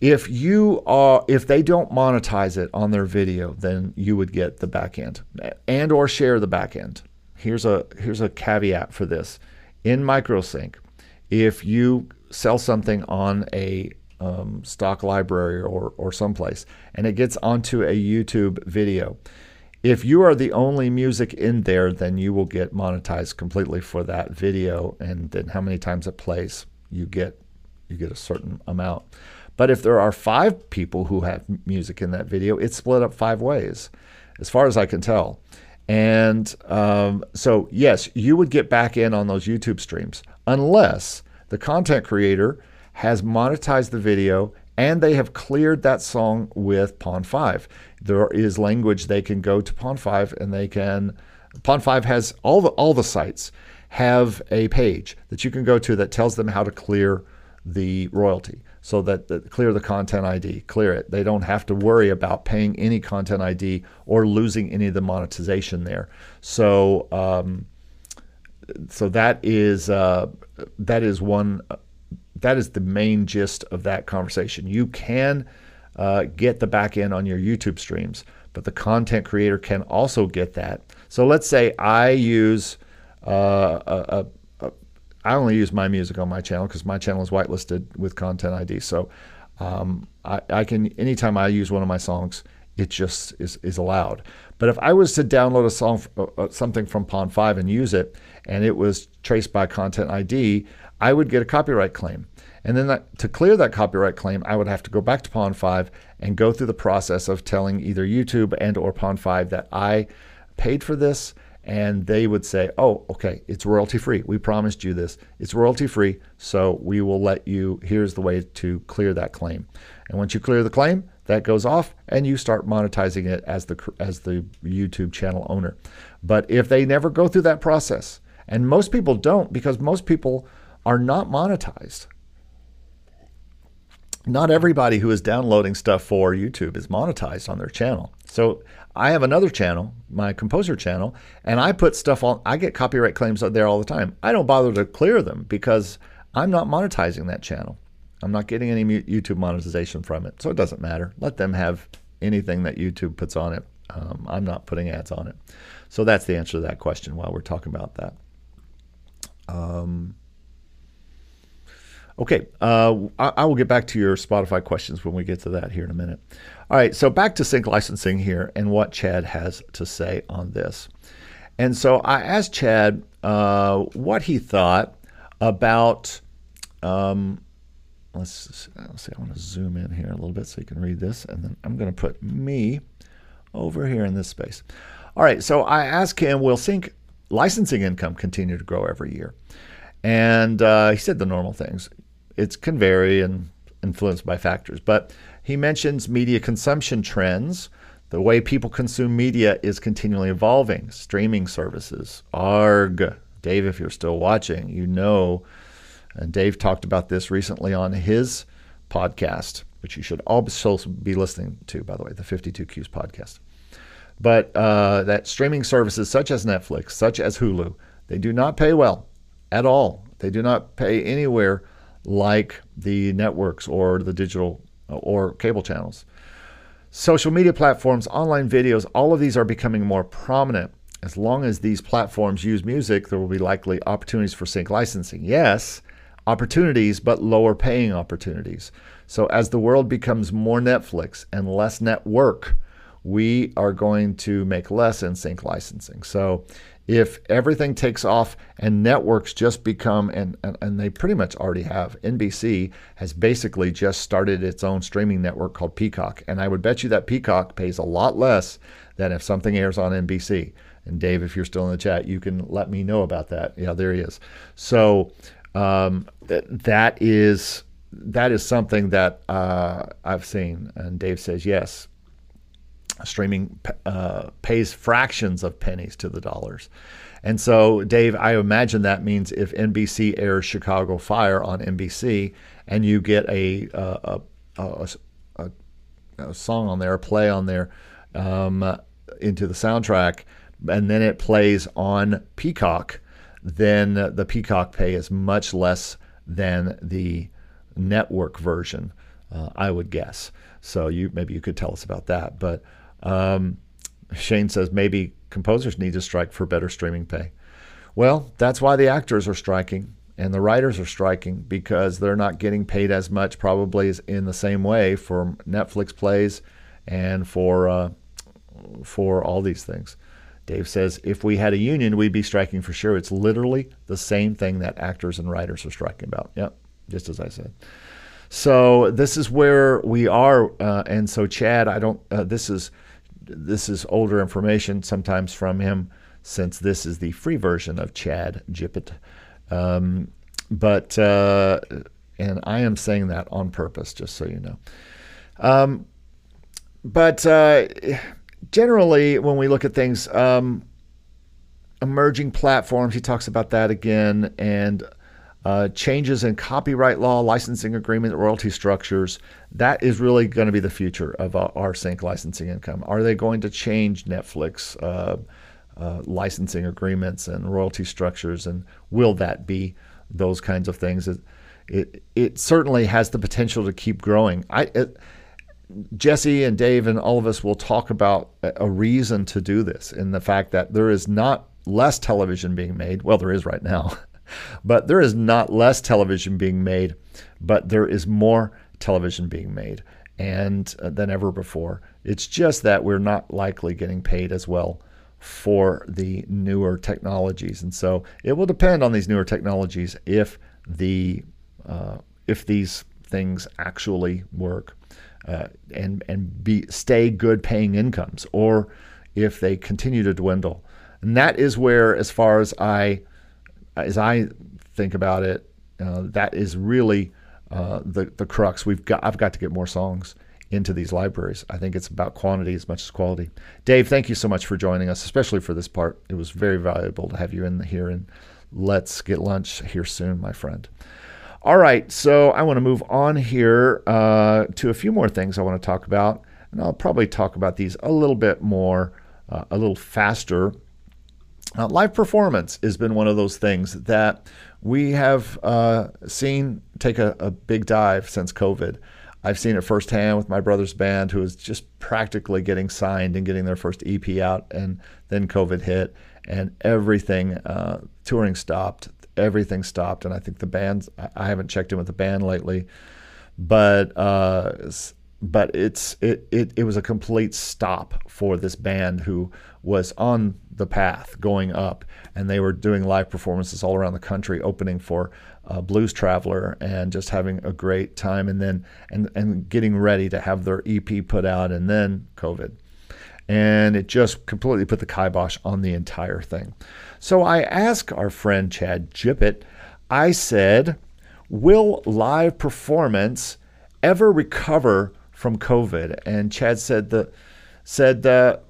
if you are if they don't monetize it on their video then you would get the back end and or share the back end here's a here's a caveat for this in microsync if you sell something on a um, stock library or or someplace and it gets onto a youtube video if you are the only music in there then you will get monetized completely for that video and then how many times it plays you get you get a certain amount but if there are five people who have music in that video, it's split up five ways, as far as I can tell. And um, so, yes, you would get back in on those YouTube streams unless the content creator has monetized the video and they have cleared that song with Pond5. There is language they can go to Pond5 and they can. Pond5 has all the all the sites have a page that you can go to that tells them how to clear the royalty so that, that clear the content ID, clear it. They don't have to worry about paying any content ID or losing any of the monetization there. So um, so that is uh, that is one that is the main gist of that conversation. You can uh, get the back end on your YouTube streams, but the content creator can also get that. So let's say I use uh, a, I only use my music on my channel because my channel is whitelisted with Content ID. So um, I, I, can anytime I use one of my songs, it just is, is allowed. But if I was to download a song, uh, uh something from Pond5 and use it, and it was traced by Content ID, I would get a copyright claim. And then that, to clear that copyright claim, I would have to go back to Pond5 and go through the process of telling either YouTube and or Pond5 that I paid for this and they would say, "Oh, okay, it's royalty free. We promised you this. It's royalty free, so we will let you. Here's the way to clear that claim." And once you clear the claim, that goes off, and you start monetizing it as the as the YouTube channel owner. But if they never go through that process, and most people don't, because most people are not monetized. Not everybody who is downloading stuff for YouTube is monetized on their channel. So I have another channel, my composer channel, and I put stuff on. I get copyright claims out there all the time. I don't bother to clear them because I'm not monetizing that channel. I'm not getting any YouTube monetization from it, so it doesn't matter. Let them have anything that YouTube puts on it. Um, I'm not putting ads on it. So that's the answer to that question while we're talking about that. Um, okay, uh, I, I will get back to your Spotify questions when we get to that here in a minute. All right, so back to sync licensing here and what Chad has to say on this. And so I asked Chad uh, what he thought about. Um, let's, let's see, I want to zoom in here a little bit so you can read this. And then I'm going to put me over here in this space. All right, so I asked him, will sync licensing income continue to grow every year? And uh, he said the normal things. It can vary and influenced by factors, but he mentions media consumption trends. The way people consume media is continually evolving. Streaming services, ARG. Dave, if you're still watching, you know, and Dave talked about this recently on his podcast, which you should also be listening to, by the way, the 52Qs podcast. But uh, that streaming services such as Netflix, such as Hulu, they do not pay well at all. They do not pay anywhere like the networks or the digital uh, or cable channels. Social media platforms, online videos, all of these are becoming more prominent. As long as these platforms use music, there will be likely opportunities for sync licensing. Yes, opportunities, but lower paying opportunities. So as the world becomes more Netflix and less network, we are going to make less in sync licensing. So if everything takes off and networks just become and, and, and they pretty much already have nbc has basically just started its own streaming network called peacock. And i would bet you that peacock pays a lot less than if something airs on nbc and dave if you're still in the chat you can let me know about that. Yeah there he is. So um, th- that is that is something that uh, i've seen. And dave says yes streaming uh, pays fractions of pennies to the dollars. And so, Dave, I imagine that means if NBC airs Chicago Fire on NBC and you get a, a, a, a, a song on there, a play on there um, into the soundtrack, and then it plays on Peacock, then the Peacock pay is much less than the network version, uh, I would guess. So you maybe you could tell us about that, but um, Shane says maybe composers need to strike for better streaming pay. Well, that's why the actors are striking and the writers are striking because they're not getting paid as much, probably in the same way for Netflix plays and for uh, for all these things. Dave says if we had a union, we'd be striking for sure. It's literally the same thing that actors and writers are striking about. Yep, just as I said. So this is where we are, uh, and so Chad, I don't. Uh, this is this is older information sometimes from him, since this is the free version of Chad GiPiT. Um, but, uh, and I am saying that on purpose, just so you know. Um, but uh, generally, when we look at things, um, emerging platforms, he talks about that again, and uh, changes in copyright law, licensing agreement, royalty structures. That is really going to be the future of uh, our sync licensing income. Are they going to change Netflix uh, uh, licensing agreements and royalty structures? And will that be those kinds of things? It, it, it certainly has the potential to keep growing. I, it, Jesse and Dave and all of us will talk about a reason to do this in the fact that there is not less television being made. Well, there is right now. [LAUGHS] But there is not less television being made, but there is more television being made and uh, than ever before. It's just that we're not likely getting paid as well for the newer technologies. And so it will depend on these newer technologies if the uh, if these things actually work uh, and and be stay good paying incomes or if they continue to dwindle. And that is where, as far as I as I think about it, uh, that is really uh, the the crux. We've got I've got to get more songs into these libraries. I think it's about quantity as much as quality. Dave, thank you so much for joining us, especially for this part. It was very valuable to have you in here, and let's get lunch here soon, my friend. All right, so I want to move on here uh, to a few more things I want to talk about, and I'll probably talk about these a little bit more, uh, a little faster. Uh, live performance has been one of those things that we have uh, seen take a, a big dive since COVID. I've seen it firsthand with my brother's band, who was just practically getting signed and getting their first EP out, and then COVID hit, and everything uh, touring stopped. Everything stopped, and I think the bands. I haven't checked in with the band lately, but uh, but it's it, it it was a complete stop for this band who was on the path going up, and they were doing live performances all around the country, opening for uh, Blues Traveler, and just having a great time, and then and and getting ready to have their EP put out, and then COVID, and it just completely put the kibosh on the entire thing. So I asked our friend Chad GiPiT, I said, "Will live performance ever recover from COVID?" And Chad said the said that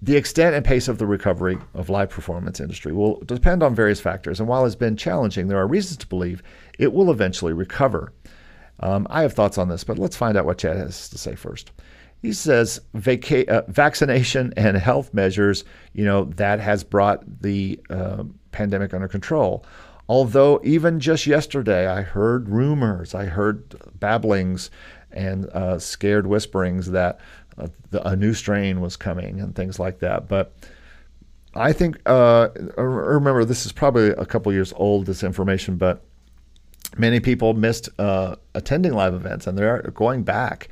the extent and pace of the recovery of live performance industry will depend on various factors, and while it's been challenging, there are reasons to believe it will eventually recover. Um, I have thoughts on this, but let's find out what Chad has to say first. He says vaca- uh, vaccination and health measures, you know, that has brought the uh, pandemic under control. Although even just yesterday, I heard rumors, I heard babblings and uh, scared whisperings that a, a new strain was coming and things like that. But I think uh, remember this is probably a couple years old. This information, but many people missed uh, attending live events, and they're going back.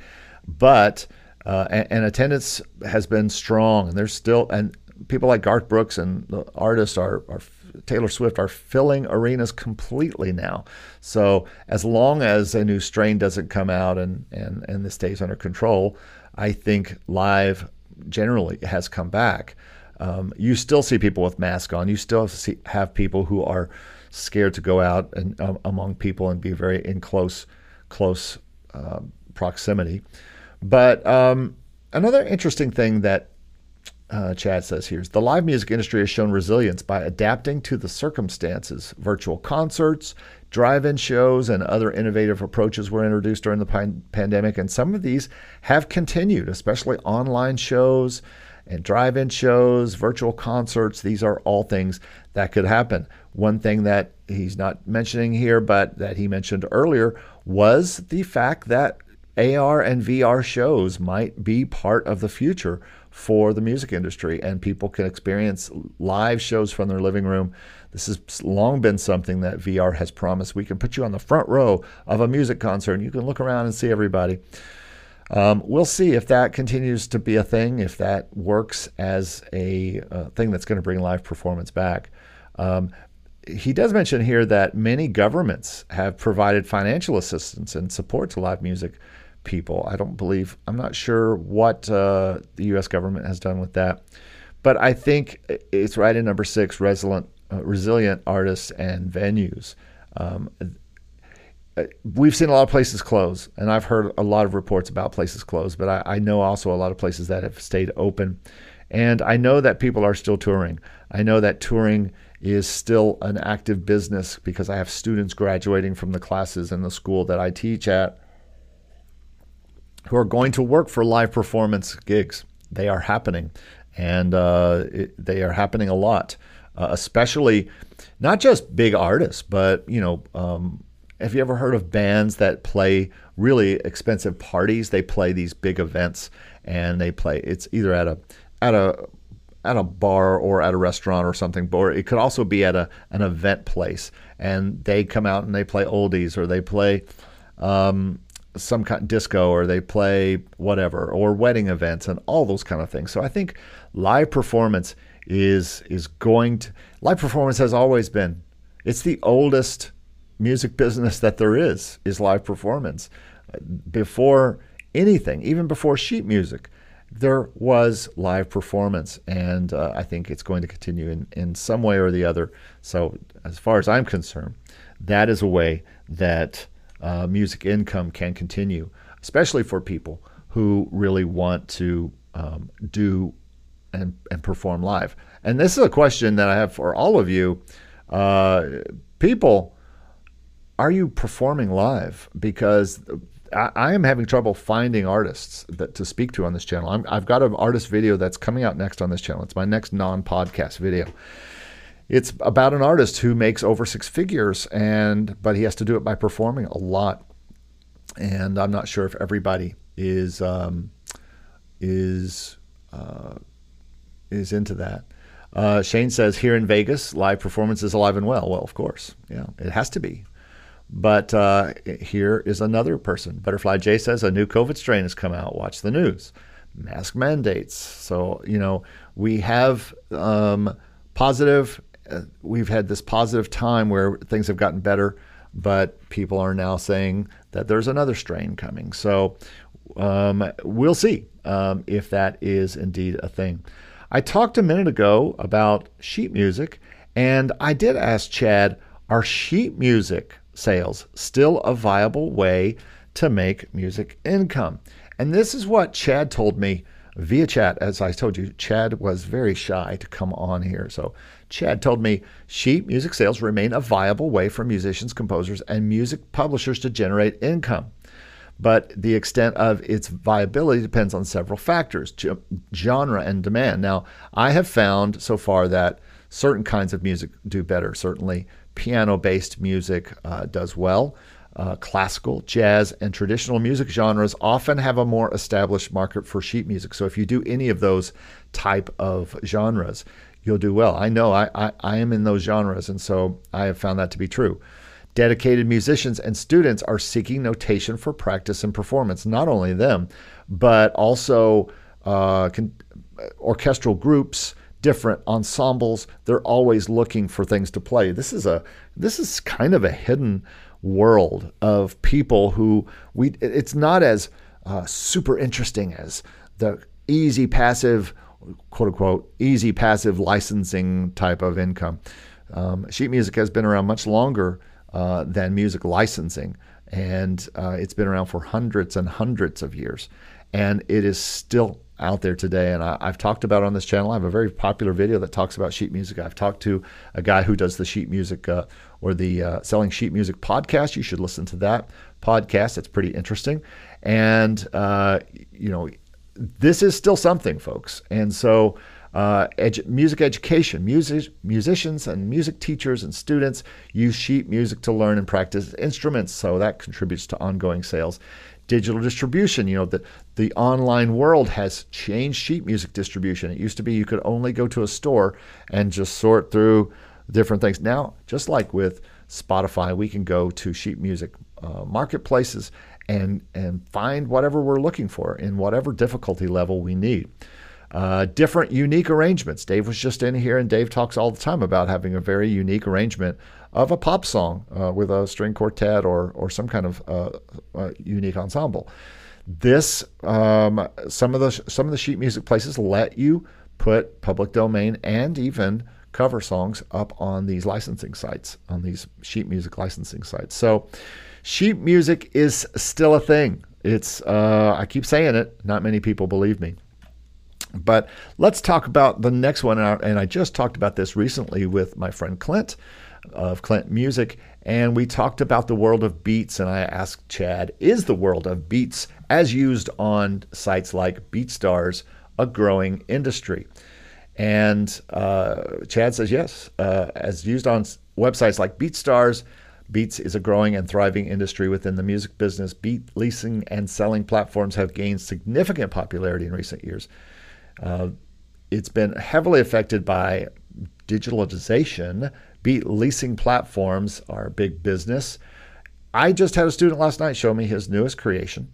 But uh, and, and, attendance has been strong, and there's still and people like Garth Brooks and the artists are, are Taylor Swift are filling arenas completely now. So as long as a new strain doesn't come out and and and this stays under control, I think live generally has come back. Um, you still see people with masks on. You still see, have people who are scared to go out and um, among people and be very in close close uh, proximity. But um, another interesting thing that uh, Chad says here is the live music industry has shown resilience by adapting to the circumstances. Virtual concerts, drive in shows, and other innovative approaches were introduced during the pan- pandemic, and some of these have continued, especially online shows and drive in shows, virtual concerts. These are all things that could happen. One thing that he's not mentioning here, but that he mentioned earlier, was the fact that AR and VR shows might be part of the future for the music industry, and people can experience live shows from their living room. This has long been something that VR has promised. We can put you on the front row of a music concert, and you can look around and see everybody. Um, we'll see if that continues to be a thing, if that works as a uh, thing that's going to bring live performance back. Um, he does mention here that many governments have provided financial assistance and support to live music people. I don't believe, I'm not sure what uh, the U.S. government has done with that. But I think it's right in number six resilient, uh, resilient artists and venues. Um, uh, we've seen a lot of places close, and I've heard a lot of reports about places closed, but I, I know also a lot of places that have stayed open. And I know that people are still touring. I know that touring is still an active business because I have students graduating from the classes in the school that I teach at who are going to work for live performance gigs. They are happening, and uh, it, they are happening a lot, uh, especially not just big artists, but you know, um, have you ever heard of bands that play really expensive parties? They play these big events, and they play. It's either at a at a at a bar or at a restaurant or something, or it could also be at a an event place, and they come out and they play oldies or they play. Um, some kind of disco or they play whatever or wedding events and all those kind of things. So I think live performance is is going to live performance has always been it's the oldest music business that there is is live performance. Before anything, even before sheet music, there was live performance, and uh, I think it's going to continue in, in some way or the other. So, as far as I'm concerned, that is a way that uh, music income can continue, especially for people who really want to um, do and, and perform live. And this is a question that I have for all of you. Uh, people, are you performing live? Because I, I, am having trouble finding artists that to speak to on this channel. i have got an artist video that's coming out next on this channel. It's my next non-podcast video. It's about an artist who makes over six figures, and but he has to do it by performing a lot. And I'm not sure if everybody is um, is uh, is into that. Uh, Shane says here in Vegas, live performance is alive and well. Well, of course, yeah, it has to be. But uh, here is another person. Butterfly J says a new COVID strain has come out. Watch the news. Mask mandates. So you know we have um, positive. Uh, we've had this positive time where things have gotten better, but people are now saying that there's another strain coming. So um, we'll see um, if that is indeed a thing. I talked a minute ago about sheet music, and I did ask Chad, are sheet music sales still a viable way to make music income? And this is what Chad told me via chat. As I told you, Chad was very shy to come on here. So Chad told me sheet music sales remain a viable way for musicians, composers, and music publishers to generate income. But the extent of its viability depends on several factors genre and demand. Now, I have found so far that certain kinds of music do better. Certainly, piano based music uh, does well. Uh, classical, jazz, and traditional music genres often have a more established market for sheet music. So if you do any of those type of genres, you'll do well. I know I, I, I am in those genres, and so I have found that to be true. Dedicated musicians and students are seeking notation for practice and performance. Not only them, but also uh, con- orchestral groups, different ensembles. They're always looking for things to play. This is a this is kind of a hidden world of people who we. It's not as uh, super interesting as the easy passive, quote unquote, easy passive licensing type of income. Um, sheet music has been around much longer uh, than music licensing, and uh, it's been around for hundreds and hundreds of years, and it is still out there today. And I, have talked about on this channel. I have a very popular video that talks about sheet music. I've talked to a guy who does the sheet music uh, or the uh, Selling Sheet Music podcast. You should listen to that podcast. It's pretty interesting. And, uh, you know, this is still something, folks. And so, uh, edu- music education, music, musicians and music teachers and students use sheet music to learn and practice instruments. So that contributes to ongoing sales digital distribution. You know, the, the online world has changed sheet music distribution. It used to be you could only go to a store and just sort through different things. Now, just like with Spotify, we can go to sheet music uh, marketplaces and, and find whatever we're looking for in whatever difficulty level we need. Uh, different unique arrangements. Dave was just in here, and Dave talks all the time about having a very unique arrangement of a pop song uh, with a string quartet or or some kind of uh, uh, unique ensemble. This um, some of the some of the sheet music places let you put public domain and even cover songs up on these licensing sites on these sheet music licensing sites. So sheet music is still a thing. It's uh, I keep saying it. Not many people believe me. But let's talk about the next one. And I just talked about this recently with my friend Clint of Clint Music, and we talked about the world of beats. And I asked Chad, is the world of beats, as used on sites like BeatStars, a growing industry? And uh, Chad says yes. Uh, as used on websites like BeatStars, Beats is a growing and thriving industry within the music business. Beat leasing and selling platforms have gained significant popularity in recent years. Uh, it's been heavily affected by digitalization Beat leasing platforms are a big business. I just had a student last night show me his newest creation.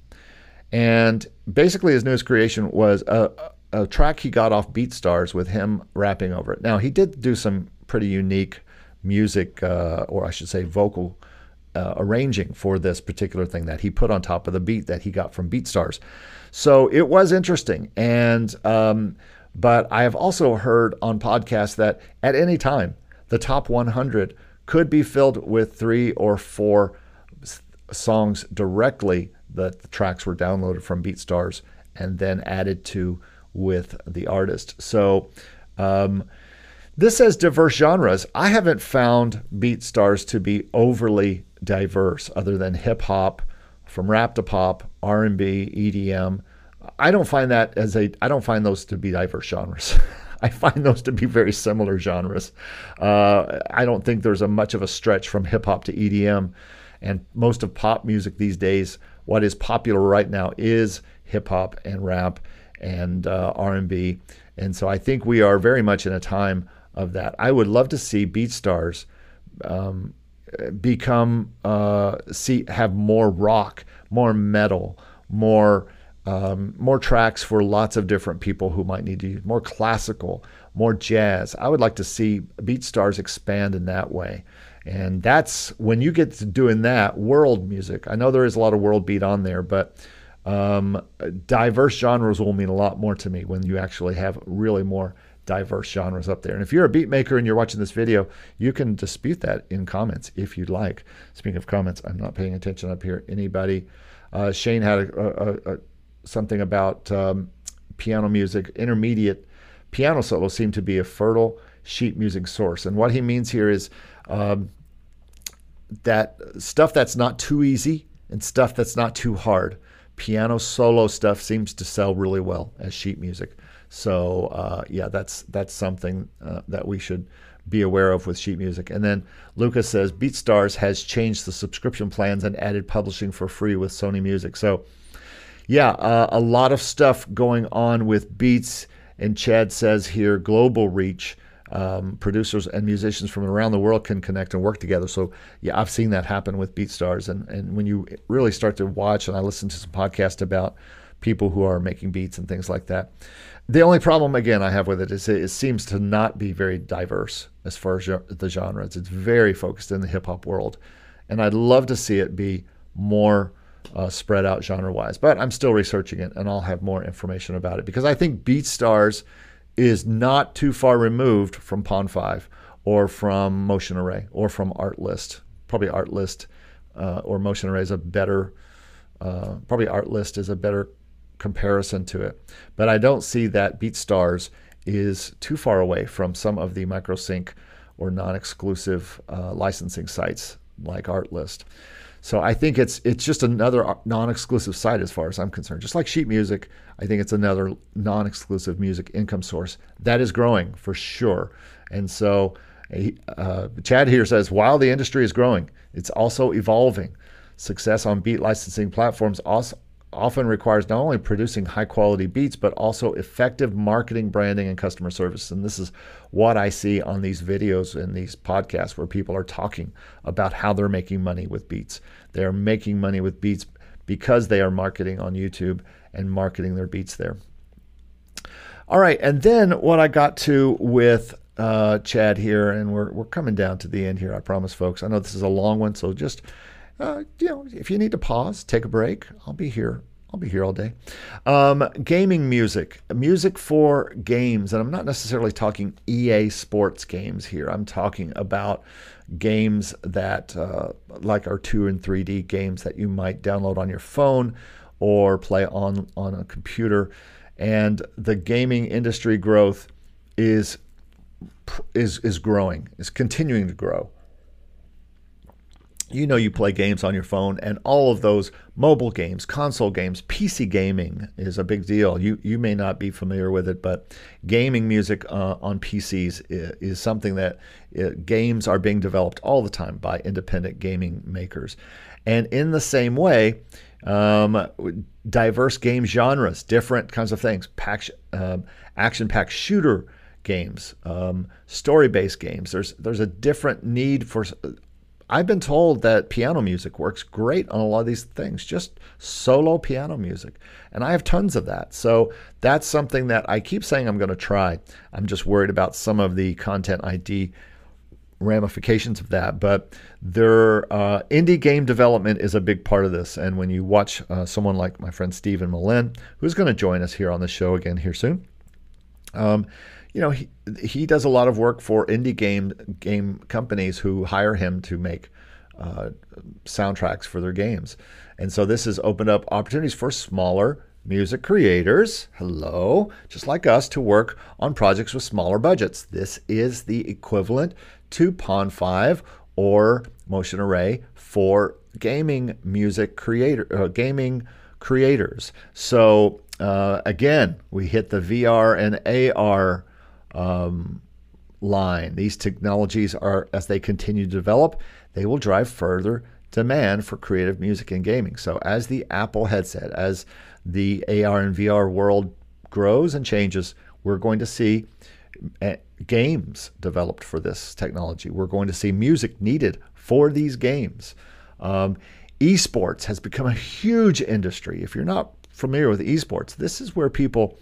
And basically, his newest creation was a, a track he got off BeatStars with him rapping over it. Now, he did do some pretty unique music, uh, or I should say, vocal uh, arranging for this particular thing that he put on top of the beat that he got from BeatStars. So it was interesting. And, um, but I have also heard on podcasts that at any time, the top 100 could be filled with three or four songs directly that the tracks were downloaded from BeatStars and then added to with the artist. So um, this says diverse genres. I haven't found BeatStars to be overly diverse, other than hip hop, from rap to pop, R and B, EDM. I don't find that as a. I don't find those to be diverse genres. [LAUGHS] I find those to be very similar genres. Uh, I don't think there's a much of a stretch from hip hop to EDM, and most of pop music these days. What is popular right now is hip hop and rap and uh, R&B, and so I think we are very much in a time of that. I would love to see BeatStars um, become uh, see have more rock, more metal, more um, more tracks for lots of different people who might need to use more classical, more jazz. I would like to see BeatStars expand in that way. And that's when you get to doing that world music. I know there is a lot of world beat on there, but um, diverse genres will mean a lot more to me when you actually have really more diverse genres up there. And if you're a beat maker and you're watching this video, you can dispute that in comments if you'd like. Speaking of comments, I'm not paying attention up here. Anybody? Uh, Shane had a, a, a, something about um, piano music. Intermediate piano solos seem to be a fertile sheet music source. And what he means here is um, that stuff that's not too easy and stuff that's not too hard. Piano solo stuff seems to sell really well as sheet music. So uh, yeah, that's that's something uh, that we should be aware of with sheet music. And then Lucas says BeatStars has changed the subscription plans and added publishing for free with Sony Music. So yeah, uh, a lot of stuff going on with Beats. And Chad says here global reach. Um, producers and musicians from around the world can connect and work together. So yeah, I've seen that happen with BeatStars. And and when you really start to watch, and I listen to some podcasts about people who are making beats and things like that. The only problem, again, I have with it is it, seems to not be very diverse as far as the genres. It's very focused in the hip hop world, and I'd love to see it be more uh, spread out genre wise. But I'm still researching it, and I'll have more information about it because I think BeatStars is not too far removed from Pond5 or from Motion Array or from Artlist. Probably Artlist uh, or Motion Array is a better. Uh, probably Artlist is a better comparison to it. But I don't see that BeatStars is too far away from some of the microsync or non-exclusive uh, licensing sites like Artlist. So I think it's it's just another non-exclusive site as far as I'm concerned. Just like sheet music, I think it's another non-exclusive music income source that is growing for sure. And so uh, Chad here says while the industry is growing, it's also evolving. Success on beat licensing platforms also often requires not only producing high quality beats, but also effective marketing, branding, and customer service. And this is what I see on these videos and these podcasts where people are talking about how they're making money with beats. They are making money with beats because they are marketing on YouTube and marketing their beats there. All right, and then what I got to with uh, Chad here, and we're, we're coming down to the end here, I promise, folks. I know this is a long one, so just uh, you know, if you need to pause, take a break, I'll be here. I'll be here all day. Um, gaming music, music for games, and I'm not necessarily talking EA Sports games here. I'm talking about games that, uh, like our 2 and 3D games that you might download on your phone or play on on a computer. And the gaming industry growth is is is growing, is continuing to grow you know you play games on your phone and all of those mobile games console games pc gaming is a big deal. You you may not be familiar with it but gaming music uh, on pcs is, is something that uh, games are being developed all the time by independent gaming makers. And in the same way um, diverse game genres different kinds of things pack, um, action packed shooter games um, story based games. There's there's a different need for I've been told that piano music works great on a lot of these things, just solo piano music. And I have tons of that. So that's something that I keep saying I'm going to try. I'm just worried about some of the content ID ramifications of that. But their uh, indie game development is a big part of this. And when you watch uh, someone like my friend Stephen Malin, who's going to join us here on the show again here soon, um, you know, he, he does a lot of work for indie game game companies who hire him to make uh, soundtracks for their games. And so this has opened up opportunities for smaller music creators, hello, just like us, to work on projects with smaller budgets. This is the equivalent to Pond5 or Motion Array for gaming music creator, uh, gaming creators. So uh, again, we hit the VR and AR um, line. These technologies are, as they continue to develop, they will drive further demand for creative music and gaming. So, as the Apple headset, as the AR and VR world grows and changes, we're going to see eh, games developed for this technology. We're going to see music needed for these games. Um, esports has become a huge industry. If you're not familiar with esports, this is where people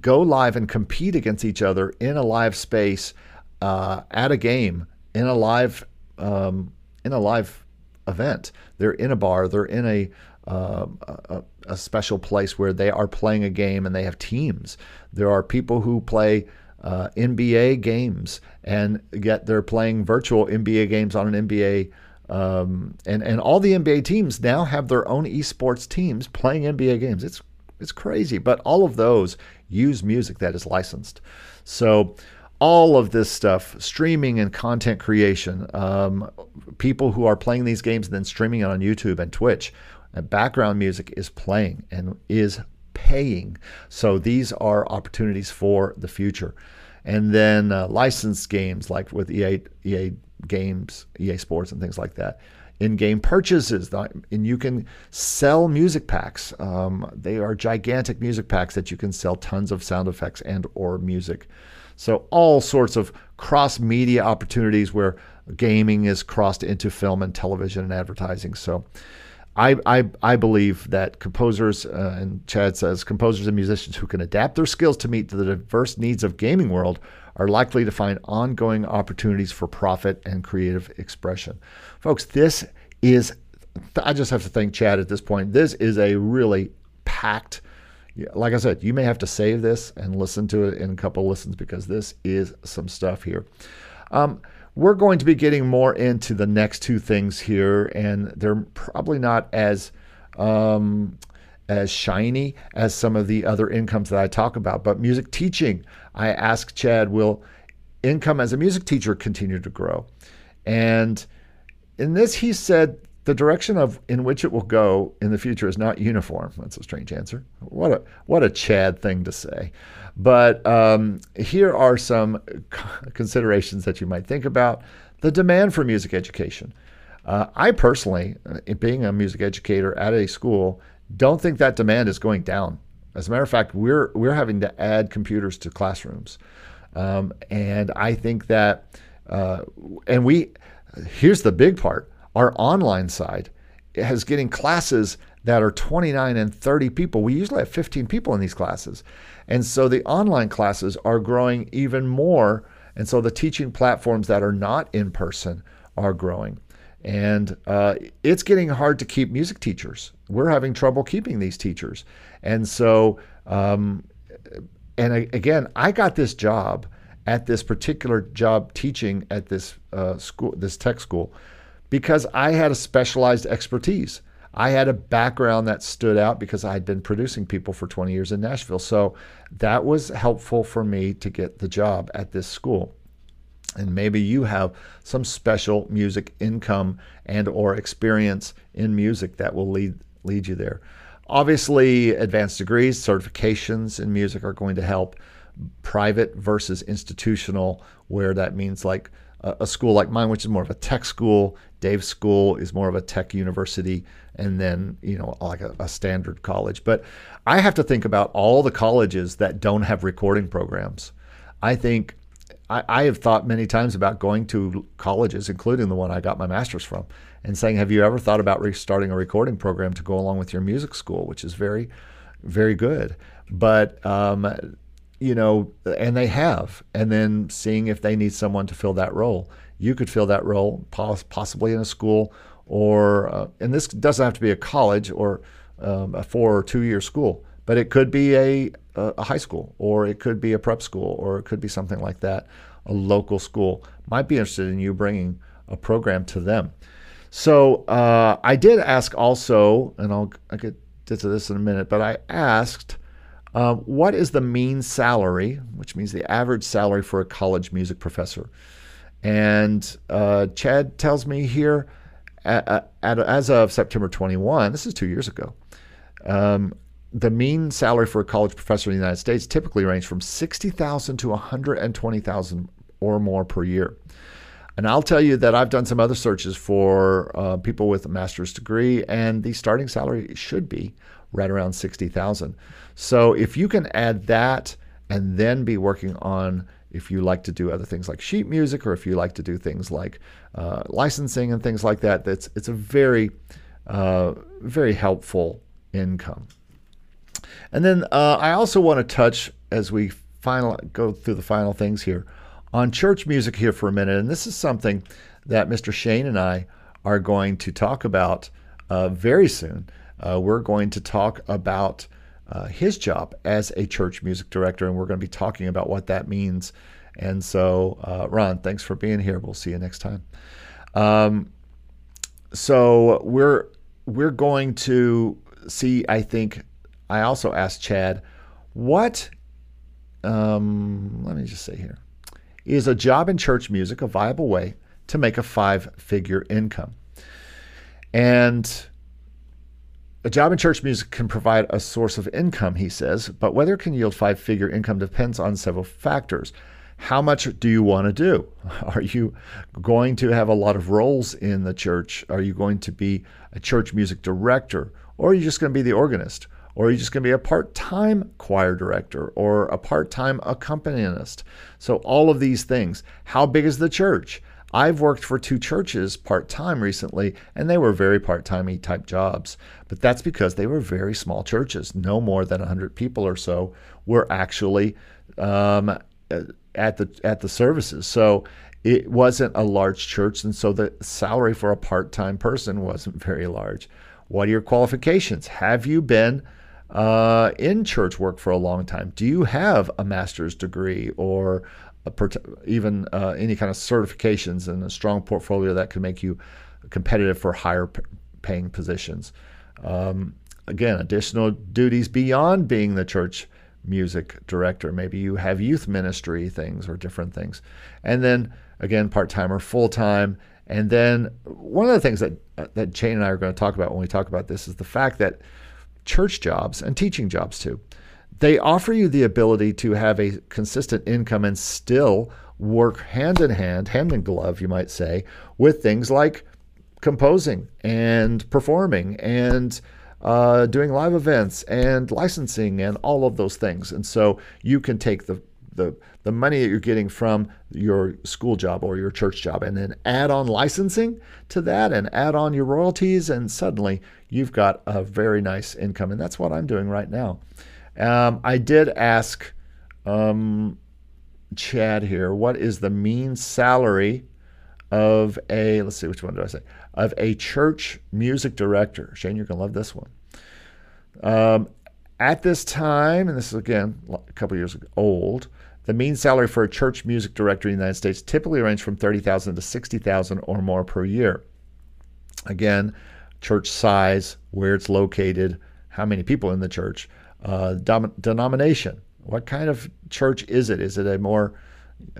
go live and compete against each other in a live space uh, at a game in a live um, in a live event. They're in a bar. They're in a, uh, a, a special place where they are playing a game and they have teams. There are people who play uh, NBA games and yet they're playing virtual NBA games on an NBA. Um, and and all the NBA teams now have their own esports teams playing NBA games. It's it's crazy, but all of those use music that is licensed. So all of this stuff, streaming and content creation, um, people who are playing these games and then streaming it on YouTube and Twitch, and background music is playing and is paying. So these are opportunities for the future. And then uh, licensed games like with EA, EA games, EA Sports, and things like that in-game purchases, and you can sell music packs. Um, they are gigantic music packs that you can sell tons of sound effects and or music. So all sorts of cross-media opportunities where gaming is crossed into film and television and advertising. So I, I, I believe that composers, uh, and Chad says, composers and musicians who can adapt their skills to meet the diverse needs of gaming world are likely to find ongoing opportunities for profit and creative expression. Folks, this is, I just have to thank Chad at this point. This is a really packed, like I said, you may have to save this and listen to it in a couple listens because this is some stuff here. Um, we're going to be getting more into the next two things here, and they're probably not as um, as shiny as some of the other incomes that I talk about. But music teaching, I asked Chad, will income as a music teacher continue to grow? And in this, he said the direction of in which it will go in the future is not uniform. That's a strange answer. What a what a Chad thing to say. But um, here are some [LAUGHS] considerations that you might think about. The demand for music education. Uh, I personally, uh, being a music educator at a school, don't think that demand is going down. As a matter of fact, we're we're having to add computers to classrooms, um, and I think that, uh, and we, here's the big part: our online side has getting classes that are 29 and 30 people. We usually have 15 people in these classes, and so the online classes are growing even more. And so the teaching platforms that are not in person are growing. And uh, it's getting hard to keep music teachers. We're having trouble keeping these teachers. And so, um, and again, I got this job at this particular job teaching at this uh, school, this tech school, because I had a specialized expertise. I had a background that stood out because I had been producing people for 20 years in Nashville. So that was helpful for me to get the job at this school and maybe you have some special music income and or experience in music that will lead lead you there. Obviously, advanced degrees, certifications in music are going to help. Private versus institutional, where that means like a, school like mine, which is more of a tech school. Dave's school is more of a tech university, and then you know like a, a standard college. But I have to think about all the colleges that don't have recording programs. I think I, I have thought many times about going to colleges, including the one I got my master's from, and saying, "Have you ever thought about restarting a recording program to go along with your music school, which is very, very good?" But um, you know, and they have, and then seeing if they need someone to fill that role. You could fill that role, possibly in a school, or uh, and this doesn't have to be a college or um, a four or two year school, but it could be a a high school, or it could be a prep school, or it could be something like that. A local school might be interested in you bringing a program to them. So uh, I did ask also, and I'll I get to this in a minute, but I asked. Uh, what is the mean salary, which means the average salary for a college music professor? And uh, Chad tells me here, at, at, as of September 21, this is two years ago, um, the mean salary for a college professor in the United States typically range from 60,000 to 120,000 or more per year. And I'll tell you that I've done some other searches for uh, people with a master's degree, and the starting salary should be right around 60,000. So if you can add that and then be working on if you like to do other things like sheet music or if you like to do things like uh, licensing and things like that, that's it's a very uh, very helpful income. And then uh, I also want to touch as we final go through the final things here on church music here for a minute, and this is something that Mr. Shane and I are going to talk about uh, very soon. Uh, we're going to talk about uh, his job as a church music director, and we're going to be talking about what that means. And so, uh, Ron, thanks for being here. We'll see you next time. Um, so we're we're going to see. I think I also asked Chad, what? Um, let me just say here, is a job in church music a viable way to make a five-figure income? And a job in church music can provide a source of income, he says, but whether it can yield five figure income depends on several factors. How much do you want to do? [LAUGHS] Are you going to have a lot of roles in the church? Are you going to be a church music director? Or are you just going to be the organist? Or are you just going to be a part time choir director or a part time accompanist? So, all of these things. How big is the church? I've worked for two churches part time recently, and they were very part timey type jobs. But that's because they were very small churches. No more than 100 people or so were actually um, at the at the services. So it wasn't a large church, and so the salary for a part time person wasn't very large. What are your qualifications? Have you been uh, in church work for a long time? Do you have a master's degree or even uh, any kind of certifications and a strong portfolio that could make you competitive for higher p- paying positions. Um, again, additional duties beyond being the church music director. Maybe you have youth ministry things or different things. And then again, part time or full time. And then one of the things that uh, that Shane and I are going to talk about when we talk about this is the fact that church jobs and teaching jobs too they offer you the ability to have a consistent income and still work hand in hand, hand in glove, you might say, with things like composing and performing and uh, doing live events and licensing and all of those things. And so you can take the the the money that you're getting from your school job or your church job and then add on licensing to that and add on your royalties and suddenly you've got a very nice income and that's what I'm doing right now. Um, I did ask um, Chad here, what is the mean salary of a, let's see, which one do I say? Of a church music director. Shane, you're going to love this one. Um, at this time, and this is again a couple years old, the mean salary for a church music director in the United States typically ranges from 30000 to 60000 or more per year. Again, church size, where it's located, how many people in the church uh, dom- denomination. What kind of church is it? Is it a more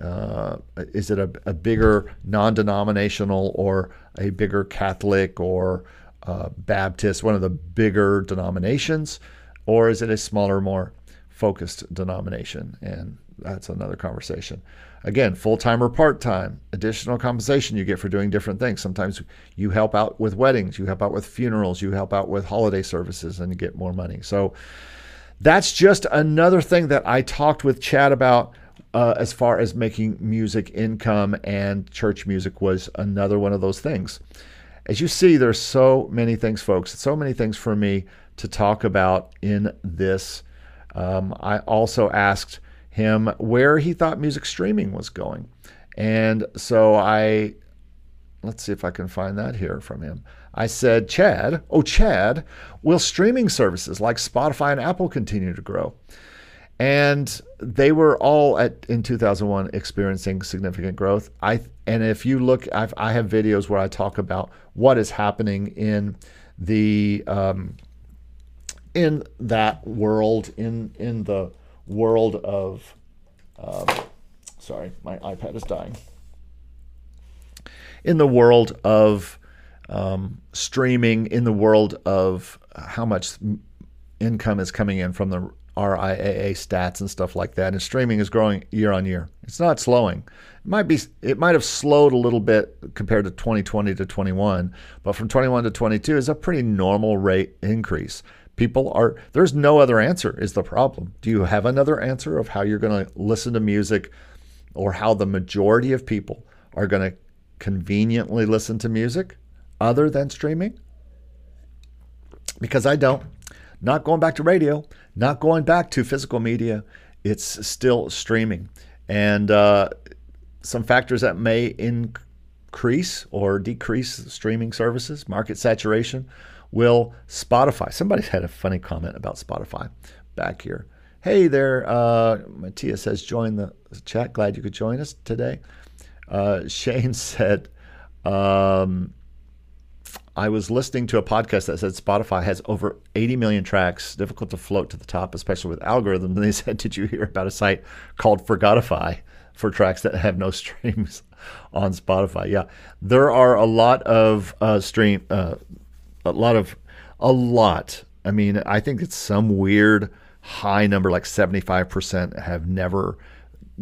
uh, is it a, a bigger non-denominational or a bigger Catholic or uh, Baptist, one of the bigger denominations, or is it a smaller, more focused denomination? And that's another conversation. Again, full time or part time, additional compensation you get for doing different things. Sometimes you help out with weddings, you help out with funerals, you help out with holiday services, and you get more money. So that's just another thing that I talked with Chad about uh, as far as making music income, and church music was another one of those things. As you see, there's so many things, folks, so many things for me to talk about in this. Um, I also asked him where he thought music streaming was going. And so I, let's see if I can find that here from him. I said, Chad, oh, Chad, will streaming services like Spotify and Apple continue to grow? And they were all at in 2001 experiencing significant growth. I and if you look, I've, I have videos where I talk about what is happening in the um, in that world in in the world of um, sorry, my iPad is dying. In the world of um, streaming, in the world of how much income is coming in from the RIAA stats and stuff like that, and streaming is growing year on year. It's not slowing. It might be. It might have slowed a little bit compared to 2020 to 21, but from 21 to 22 is a pretty normal rate increase people are there's no other answer is the problem. Do you have another answer of how you're going to listen to music or how the majority of people are going to conveniently listen to music other than streaming? Because i don't. Not going back to radio not going back to physical media. It's still streaming. And uh, some factors that may increase or decrease streaming services market saturation will Spotify. Somebody's had a funny comment about Spotify back here. Hey there, uh, Matthias says, join the chat. Glad you could join us today. Uh, Shane [LAUGHS] said, um, I was listening to a podcast that said Spotify has over 80 million tracks, difficult to float to the top, especially with algorithms. And [LAUGHS] they said, Did you hear about a site called Forgotify for tracks that have no [LAUGHS] streams on Spotify? Yeah, there are a lot of uh, stream uh, a lot of a lot. I mean, I think it's some weird high number, like 75% have never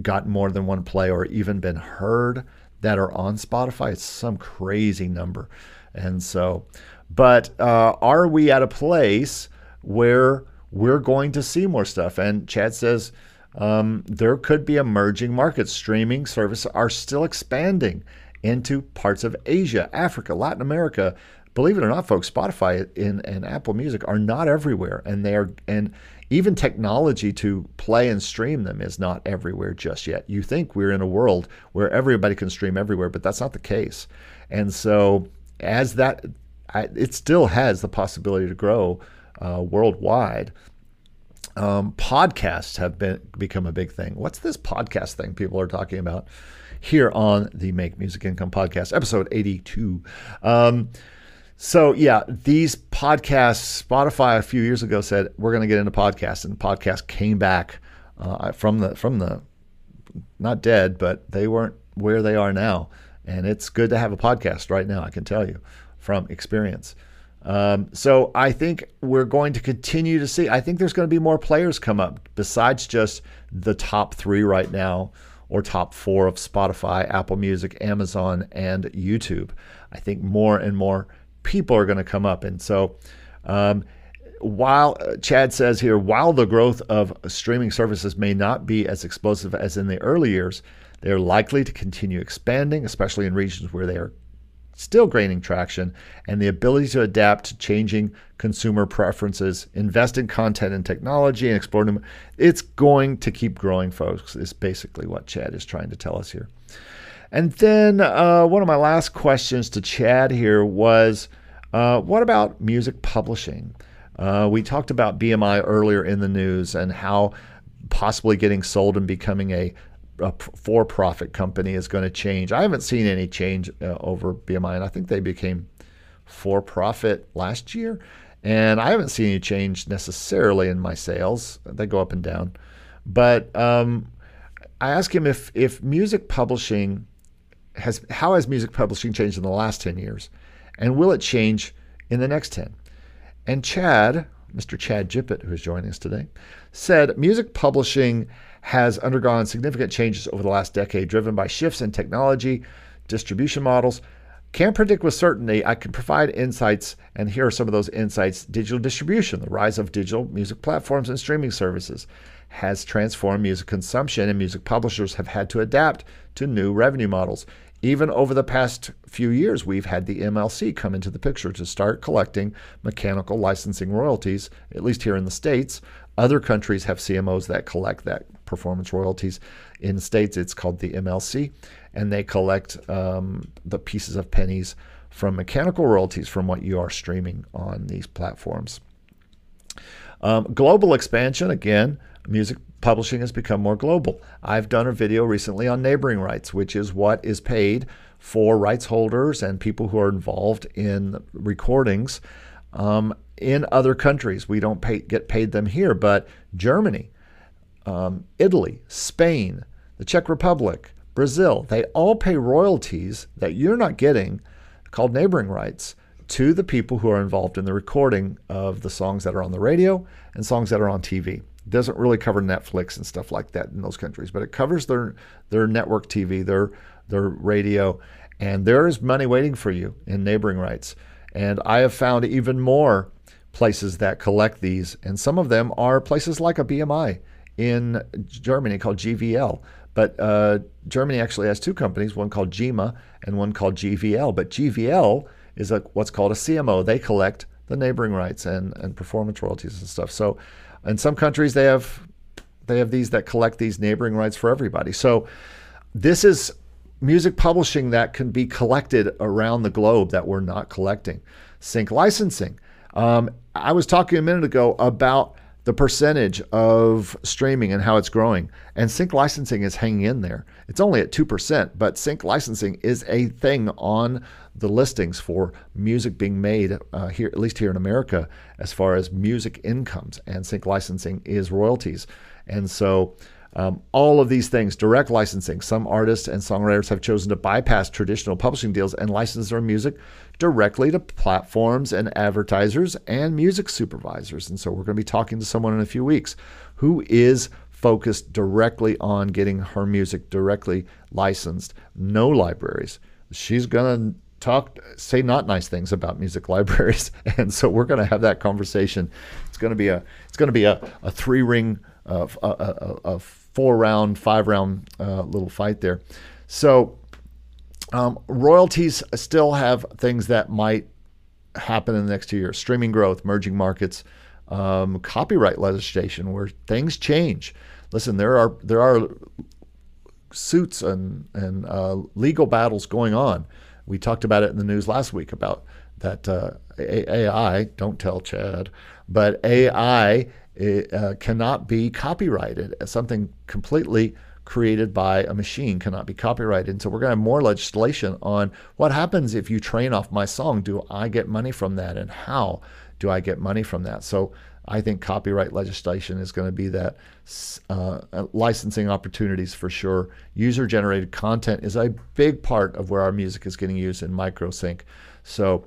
gotten more than one play or even been heard that are on Spotify. It's some crazy number. And so, but uh, are we at a place where we're going to see more stuff? And Chad says um, there could be emerging markets. Streaming services are still expanding into parts of Asia, Africa, Latin America, believe it or not, folks, Spotify and, and Apple Music are not everywhere, and they are and even technology to play and stream them is not everywhere just yet. You think we're in a world where everybody can stream everywhere, but that's not the case. And so, as that, it still has the possibility to grow uh, worldwide. Um, podcasts have been become a big thing. What's this podcast thing people are talking about here on the Make Music Income podcast, episode 82? Um, so yeah, these podcasts, Spotify a few years ago said we're going to get into podcasts, and podcast came back uh, from the from the not dead, but they weren't where they are now, and it's good to have a podcast right now. I can tell you from experience. Um, so I think we're going to continue to see. I think there's going to be more players come up besides just the top three right now or top four of Spotify, Apple Music, Amazon, and YouTube. I think more and more people are going to come up. And so, um, while uh, Chad says here, while the growth of streaming services may not be as explosive as in the early years, they are likely to continue expanding, especially in regions where they are still gaining traction, and the ability to adapt to changing consumer preferences, invest in content and technology, and explore them. It's going to keep growing, folks, is basically what Chad is trying to tell us here. And then uh, one of my last questions to Chad here was uh, what about music publishing? Uh, we talked about BMI earlier in the news and how possibly getting sold and becoming a, a for profit company is going to change. I haven't seen any change uh, over BMI, and I think they became for profit last year. And I haven't seen any change necessarily in my sales, they go up and down. But um, I asked him if, if music publishing has how has music publishing changed in the last 10 years? And will it change in the next 10? And Chad, Mr. Chad GiPiT, who is joining us today, said music publishing has undergone significant changes over the last decade, driven by shifts in technology, distribution models, Can't predict with certainty. I can provide insights, and here are some of those insights. Digital distribution, the rise of digital music platforms and streaming services has transformed music consumption, and music publishers have had to adapt to new revenue models. Even over the past few years, we've had the MLC come into the picture to start collecting mechanical licensing royalties, at least here in the States. Other countries have CMOs that collect that performance royalties. In States, it's called the MLC, and they collect um, the pieces of pennies from mechanical royalties from what you are streaming on these platforms. Um, global expansion, again, music publishing has become more global. I've done a video recently on neighboring rights, which is what is paid for rights holders and people who are involved in recordings um, in other countries. We don't pay, get paid them here, but Germany, um, Italy, Spain, the Czech Republic, Brazil, they all pay royalties that you're not getting, called neighboring rights, to the people who are involved in the recording of the songs that are on the radio and songs that are on TV. Doesn't really cover Netflix and stuff like that in those countries, but it covers their their network TV, their their radio, and there is money waiting for you in neighboring rights. And I have found even more places that collect these, and some of them are places like a BMI in Germany called GVL. But uh, Germany actually has two companies, one called GEMA and one called GVL. But GVL is a, what's called a CMO. They collect the neighboring rights and, and performance royalties and stuff. So in some countries they have they have these that collect these neighboring rights for everybody. So this is music publishing that can be collected around the globe that we're not collecting. Sync licensing. Um, I was talking a minute ago about the percentage of streaming and how it's growing. And sync licensing is hanging in there. It's only at 2%, but sync licensing is a thing on the listings for music being made uh, here, at least here in America, as far as music incomes. And sync licensing is royalties. And so um, all of these things, direct licensing. Some artists and songwriters have chosen to bypass traditional publishing deals and license their music directly to platforms and advertisers and music supervisors. And so we're going to be talking to someone in a few weeks who is focused directly on getting her music directly licensed, no libraries. She's going to talk say not nice things about music [LAUGHS] libraries and so we're going to have that conversation it's going to be a it's going to be a, a three ring uh, a, a, a four round, five round uh, little fight there. So um, royalties still have things that might happen in the next two years: streaming growth, merging markets, um, copyright legislation, where things change. Listen, there are there are suits and and uh, legal battles going on. We talked about it in the news last week about that uh, AI. Don't tell Chad, but AI it, uh, cannot be copyrighted. Something completely created by a machine cannot be copyrighted. And so we're going to have more legislation on what happens if you train off my song. Do I get money from that? And how do I get money from that? So I think copyright legislation is going to be that uh, licensing opportunities for sure. User generated content is a big part of where our music is getting used in microsync. So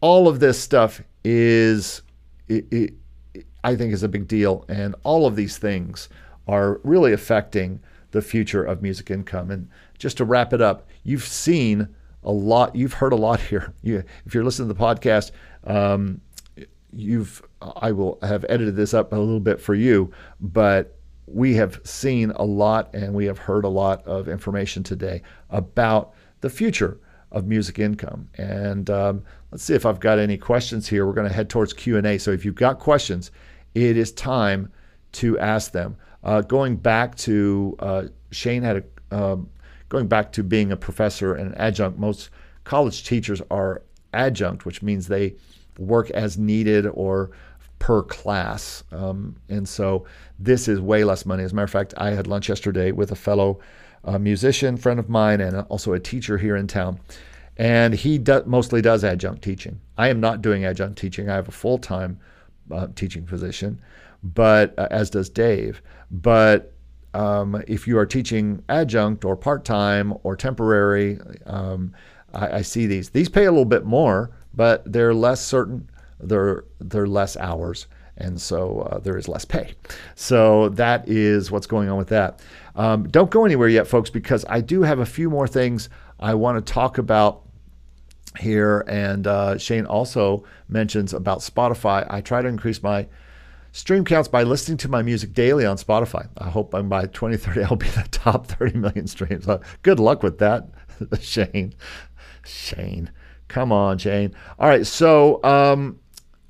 all of this stuff is. It, it, I think is a big deal. And all of these things are really affecting the future of music income. And just to wrap it up, you've seen a lot, you've heard a lot [LAUGHS] here. You, if you're listening to the podcast, um, you've I will have edited this up a little bit for you, but we have seen a lot and we have heard a lot of information today about the future of music income. And um, let's see if I've got any questions here. We're going to head towards Q and A. So if you've got questions, it is time to ask them. Uh, going back to uh, Shane had a um, going back to being a professor and an adjunct. Most college teachers are adjunct, which means they work as needed or per class. Um, and so this is way less money. As a matter of fact, I had lunch yesterday with a fellow uh, musician friend of mine and also a teacher here in town. And he do- mostly does adjunct teaching. I am not doing adjunct teaching. I have a full time uh, teaching position, but uh, as does Dave. But um, if you are teaching adjunct or part time or temporary, um, I, I, see these. These pay a little bit more, but they're less certain. They're they're less hours, and so uh, there is less pay. So that is what's going on with that. Um, don't go anywhere yet, folks, because I do have a few more things I want to talk about here. And uh, Shane also mentions about Spotify. I try to increase my stream counts by listening to my music daily on Spotify. I hope by 2030 I'll be the top 30 million streams. Uh, good luck with that, [LAUGHS] Shane. Shane. Come on, Jane. All right, so um,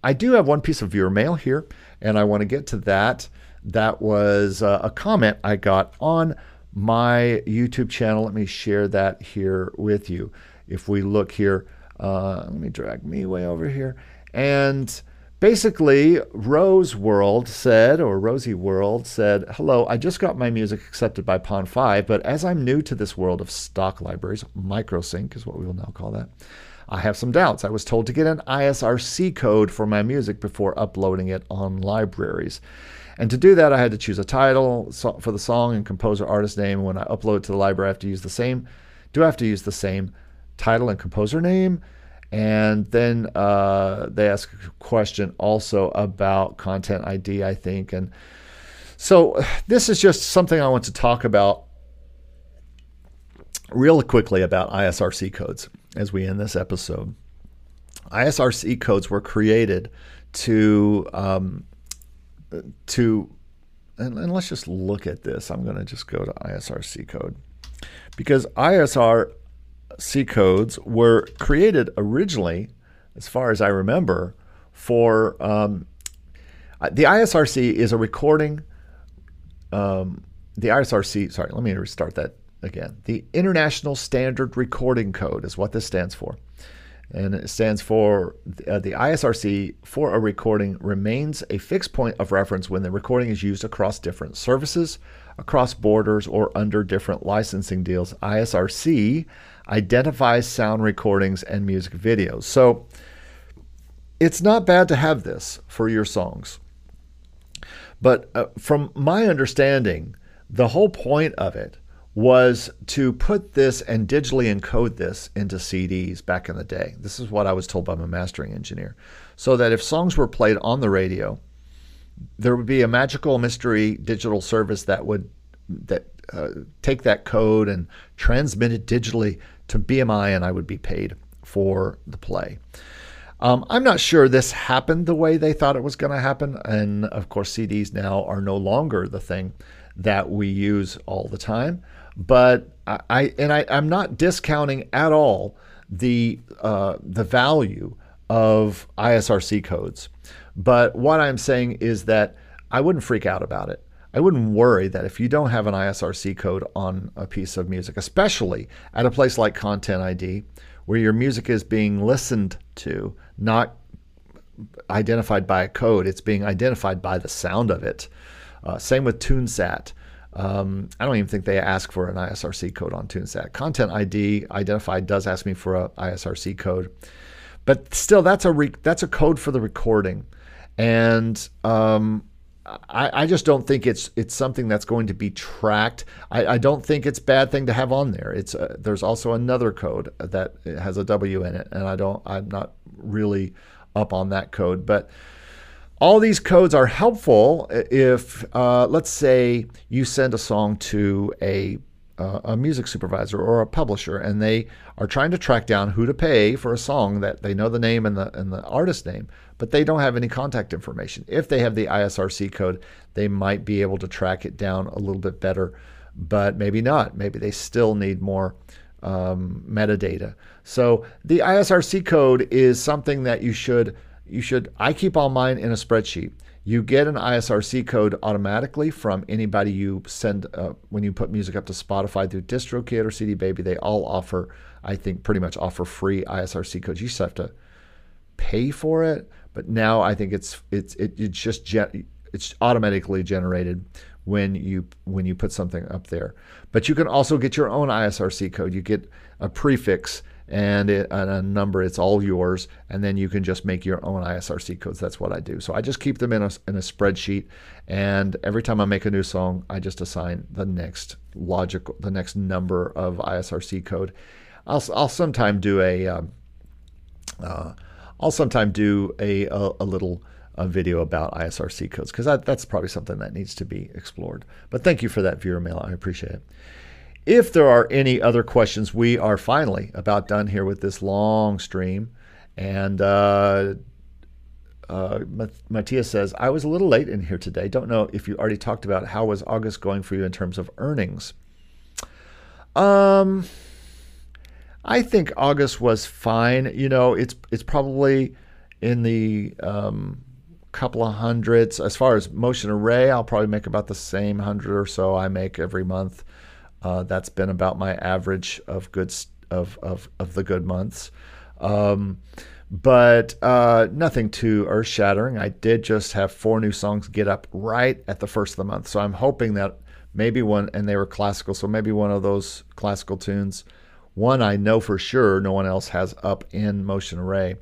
I do have one piece of viewer mail here, and I want to get to that. That was uh, a comment I got on my YouTube channel. Let me share that here with you. If we look here, uh, let me drag me way over here. And basically, Rose World said, or Rosie World said, Hello, I just got my music accepted by Pond5, but as I'm new to this world of stock libraries, microsync is what we will now call that. I have some doubts. I was told to get an ISRC code for my music before uploading it on libraries. And to do that, I had to choose a title for the song and composer artist name. When I upload to the library, I have to use the same. Do I have to use the same title and composer name? And then uh, they ask a question also about content ID, I think. And so this is just something I want to talk about real quickly about ISRC codes as we end this episode. ISRC codes were created to um, to and, and, let's just look at this. I'm going to just go to ISRC code because ISRC codes were created originally, as far as I remember, for um, the ISRC is a recording. Um, the ISRC, sorry, let me restart that again. The International Standard Recording Code is what this stands for. And it stands for uh, the ISRC for a recording remains a fixed point of reference when the recording is used across different services, across borders, or under different licensing deals. ISRC identifies sound recordings and music videos. So it's not bad to have this for your songs. But uh, from my understanding, the whole point of it was to put this and digitally encode this into CDs back in the day. This is what I was told by my mastering engineer. So that if songs were played on the radio, there would be a magical mystery digital service that would that uh, take that code and transmit it digitally to BMI, and I would be paid for the play. Um, I'm not sure this happened the way they thought it was going to happen, and of course, CDs now are no longer the thing that we use all the time. But I, I and I, I'm not discounting at all the uh, the value of ISRC codes. But what I'm saying is that I wouldn't freak out about it. I wouldn't worry that if you don't have an ISRC code on a piece of music, especially at a place like Content ID, where your music is being listened to, not identified by a code, it's being identified by the sound of it. Uh, same with TuneSat. Um, I don't even think they ask for an ISRC code on TuneSat. Content ID identified does ask me for a ISRC code, but still, that's a re- that's a code for the recording, and um, I, I, just don't think it's it's something that's going to be tracked. I, I don't think it's a bad thing to have on there. It's a, there's also another code that has a W in it, and I don't I'm not really up on that code, but all these codes are helpful if, uh, let's say, you send a song to a uh, a music supervisor or a publisher, and they are trying to track down who to pay for a song that they know the name and the and the artist name, but they don't have any contact information. If they have the ISRC code, they might be able to track it down a little bit better, but maybe not. Maybe they still need more um, metadata. So the ISRC code is something that you should you should I keep all mine in a spreadsheet. You get an ISRC code automatically from anybody you send uh, when you put music up to Spotify through DistroKid or CD Baby. They all offer, I think, pretty much offer free ISRC codes. You just have to pay for it, but now I think it's it's it, it's just ge- it's automatically generated when you when you put something up there. But you can also get your own ISRC code. You get a prefix and, it, and a number. It's all yours, and then you can just make your own ISRC codes. That's what I do. So I just keep them in a, in a spreadsheet, and every time I make a new song, I just assign the next logical, the next number of ISRC code. I'll I'll sometime do a um, uh, I'll sometime do a a, a little a video about ISRC codes because that's probably something that needs to be explored. But thank you for that viewer mail. I appreciate it. If there are any other questions, we are finally about done here with this long stream. And uh, uh, Matthias says, I was a little late in here today. Don't know if you already talked about how was August going for you in terms of earnings. Um, I think August was fine. You know, it's it's probably in the um, couple of hundreds. As far as motion array, I'll probably make about the same hundred or so I make every month. Uh, that's been about my average of good of of of the good months. Um, but uh, nothing too earth shattering. I did just have four new songs get up right at the first of the month, so I'm hoping that maybe one, and they were classical, so maybe one of those classical tunes. One I know for sure no one else has up in Motion Array,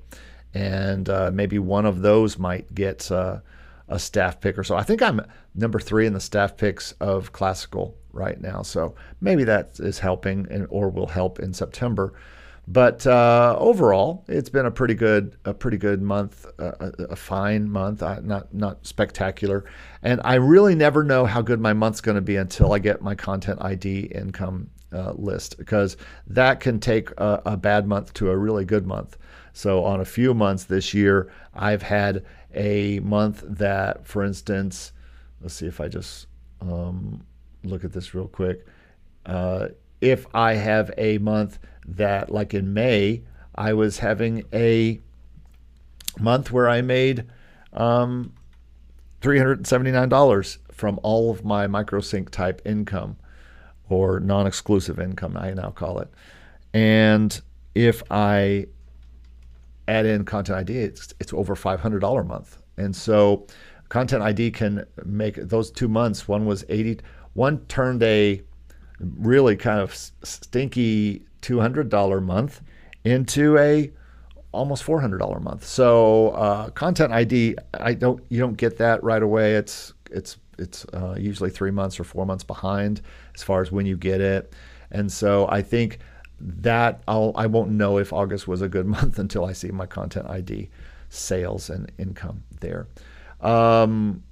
and uh, maybe one of those might get uh, a staff pick or so. I think I'm number three in the staff picks of classical right now, so maybe that is helping and or will help in September. But uh, overall, it's been a pretty good, a pretty good month, a, a, fine month, uh, not not spectacular. And I really never know how good my month's going to be until I get my content ID income uh, list, because that can take a, a, bad month to a really good month. So on a few months this year, I've had a month that, for instance, let's see if I just um, look at this real quick. Uh, if I have a month that, like in May, I was having a month where I made um, $379 from all of my microsync type income or non exclusive income, I now call it. And if I add in Content ID, it's, it's over $500 a month. And so Content ID can make those two months, one was 80, one turned a really kind of stinky $200 month into a almost $400 a month. So uh, content ID, I don't you don't get that right away. It's it's it's uh, usually three months or four months behind as far as when you get it. And so I think that I'll I won't know if August was a good [LAUGHS] month until I see my content ID sales and income there. Um,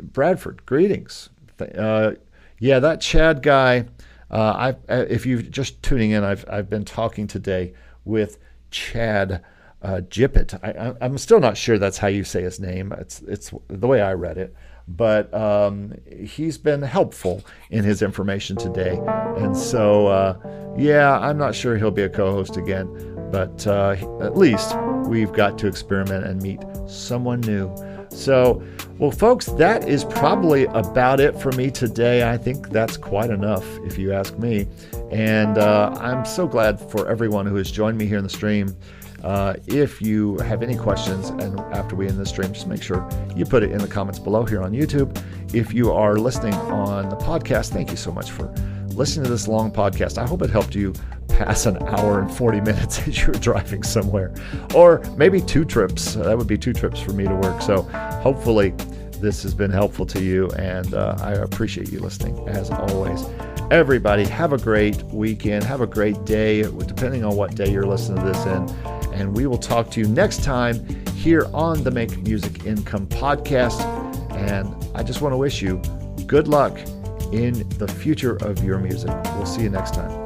Bradford, greetings. Uh, yeah, that Chad guy. Uh, I, uh, if you're just tuning in, I've, I've been talking today with Chad uh. I, am still not sure that's how you say his name. It's, it's the way I read it. But um, he's been helpful in his information today. And so, uh, yeah, I'm not sure he'll be a co host again. But uh, at least we've got to experiment and meet someone new. So, well, folks, that is probably about it for me today. I think that's quite enough, if you ask me. And uh, I'm so glad for everyone who has joined me here in the stream. Uh, if you have any questions and after we end the stream, just make sure you put it in the comments below here on YouTube. If you are listening on the podcast, thank you so much for listening to this long podcast. I hope it helped you pass an hour and 40 minutes [LAUGHS] as you're driving somewhere, or maybe two trips. That would be two trips for me to work. So hopefully, this has been helpful to you, and uh, I appreciate you listening as always. Everybody, have a great weekend. Have a great day, depending on what day you're listening to this in. And we will talk to you next time here on the Make Music Income podcast. And I just want to wish you good luck in the future of your music. We'll see you next time.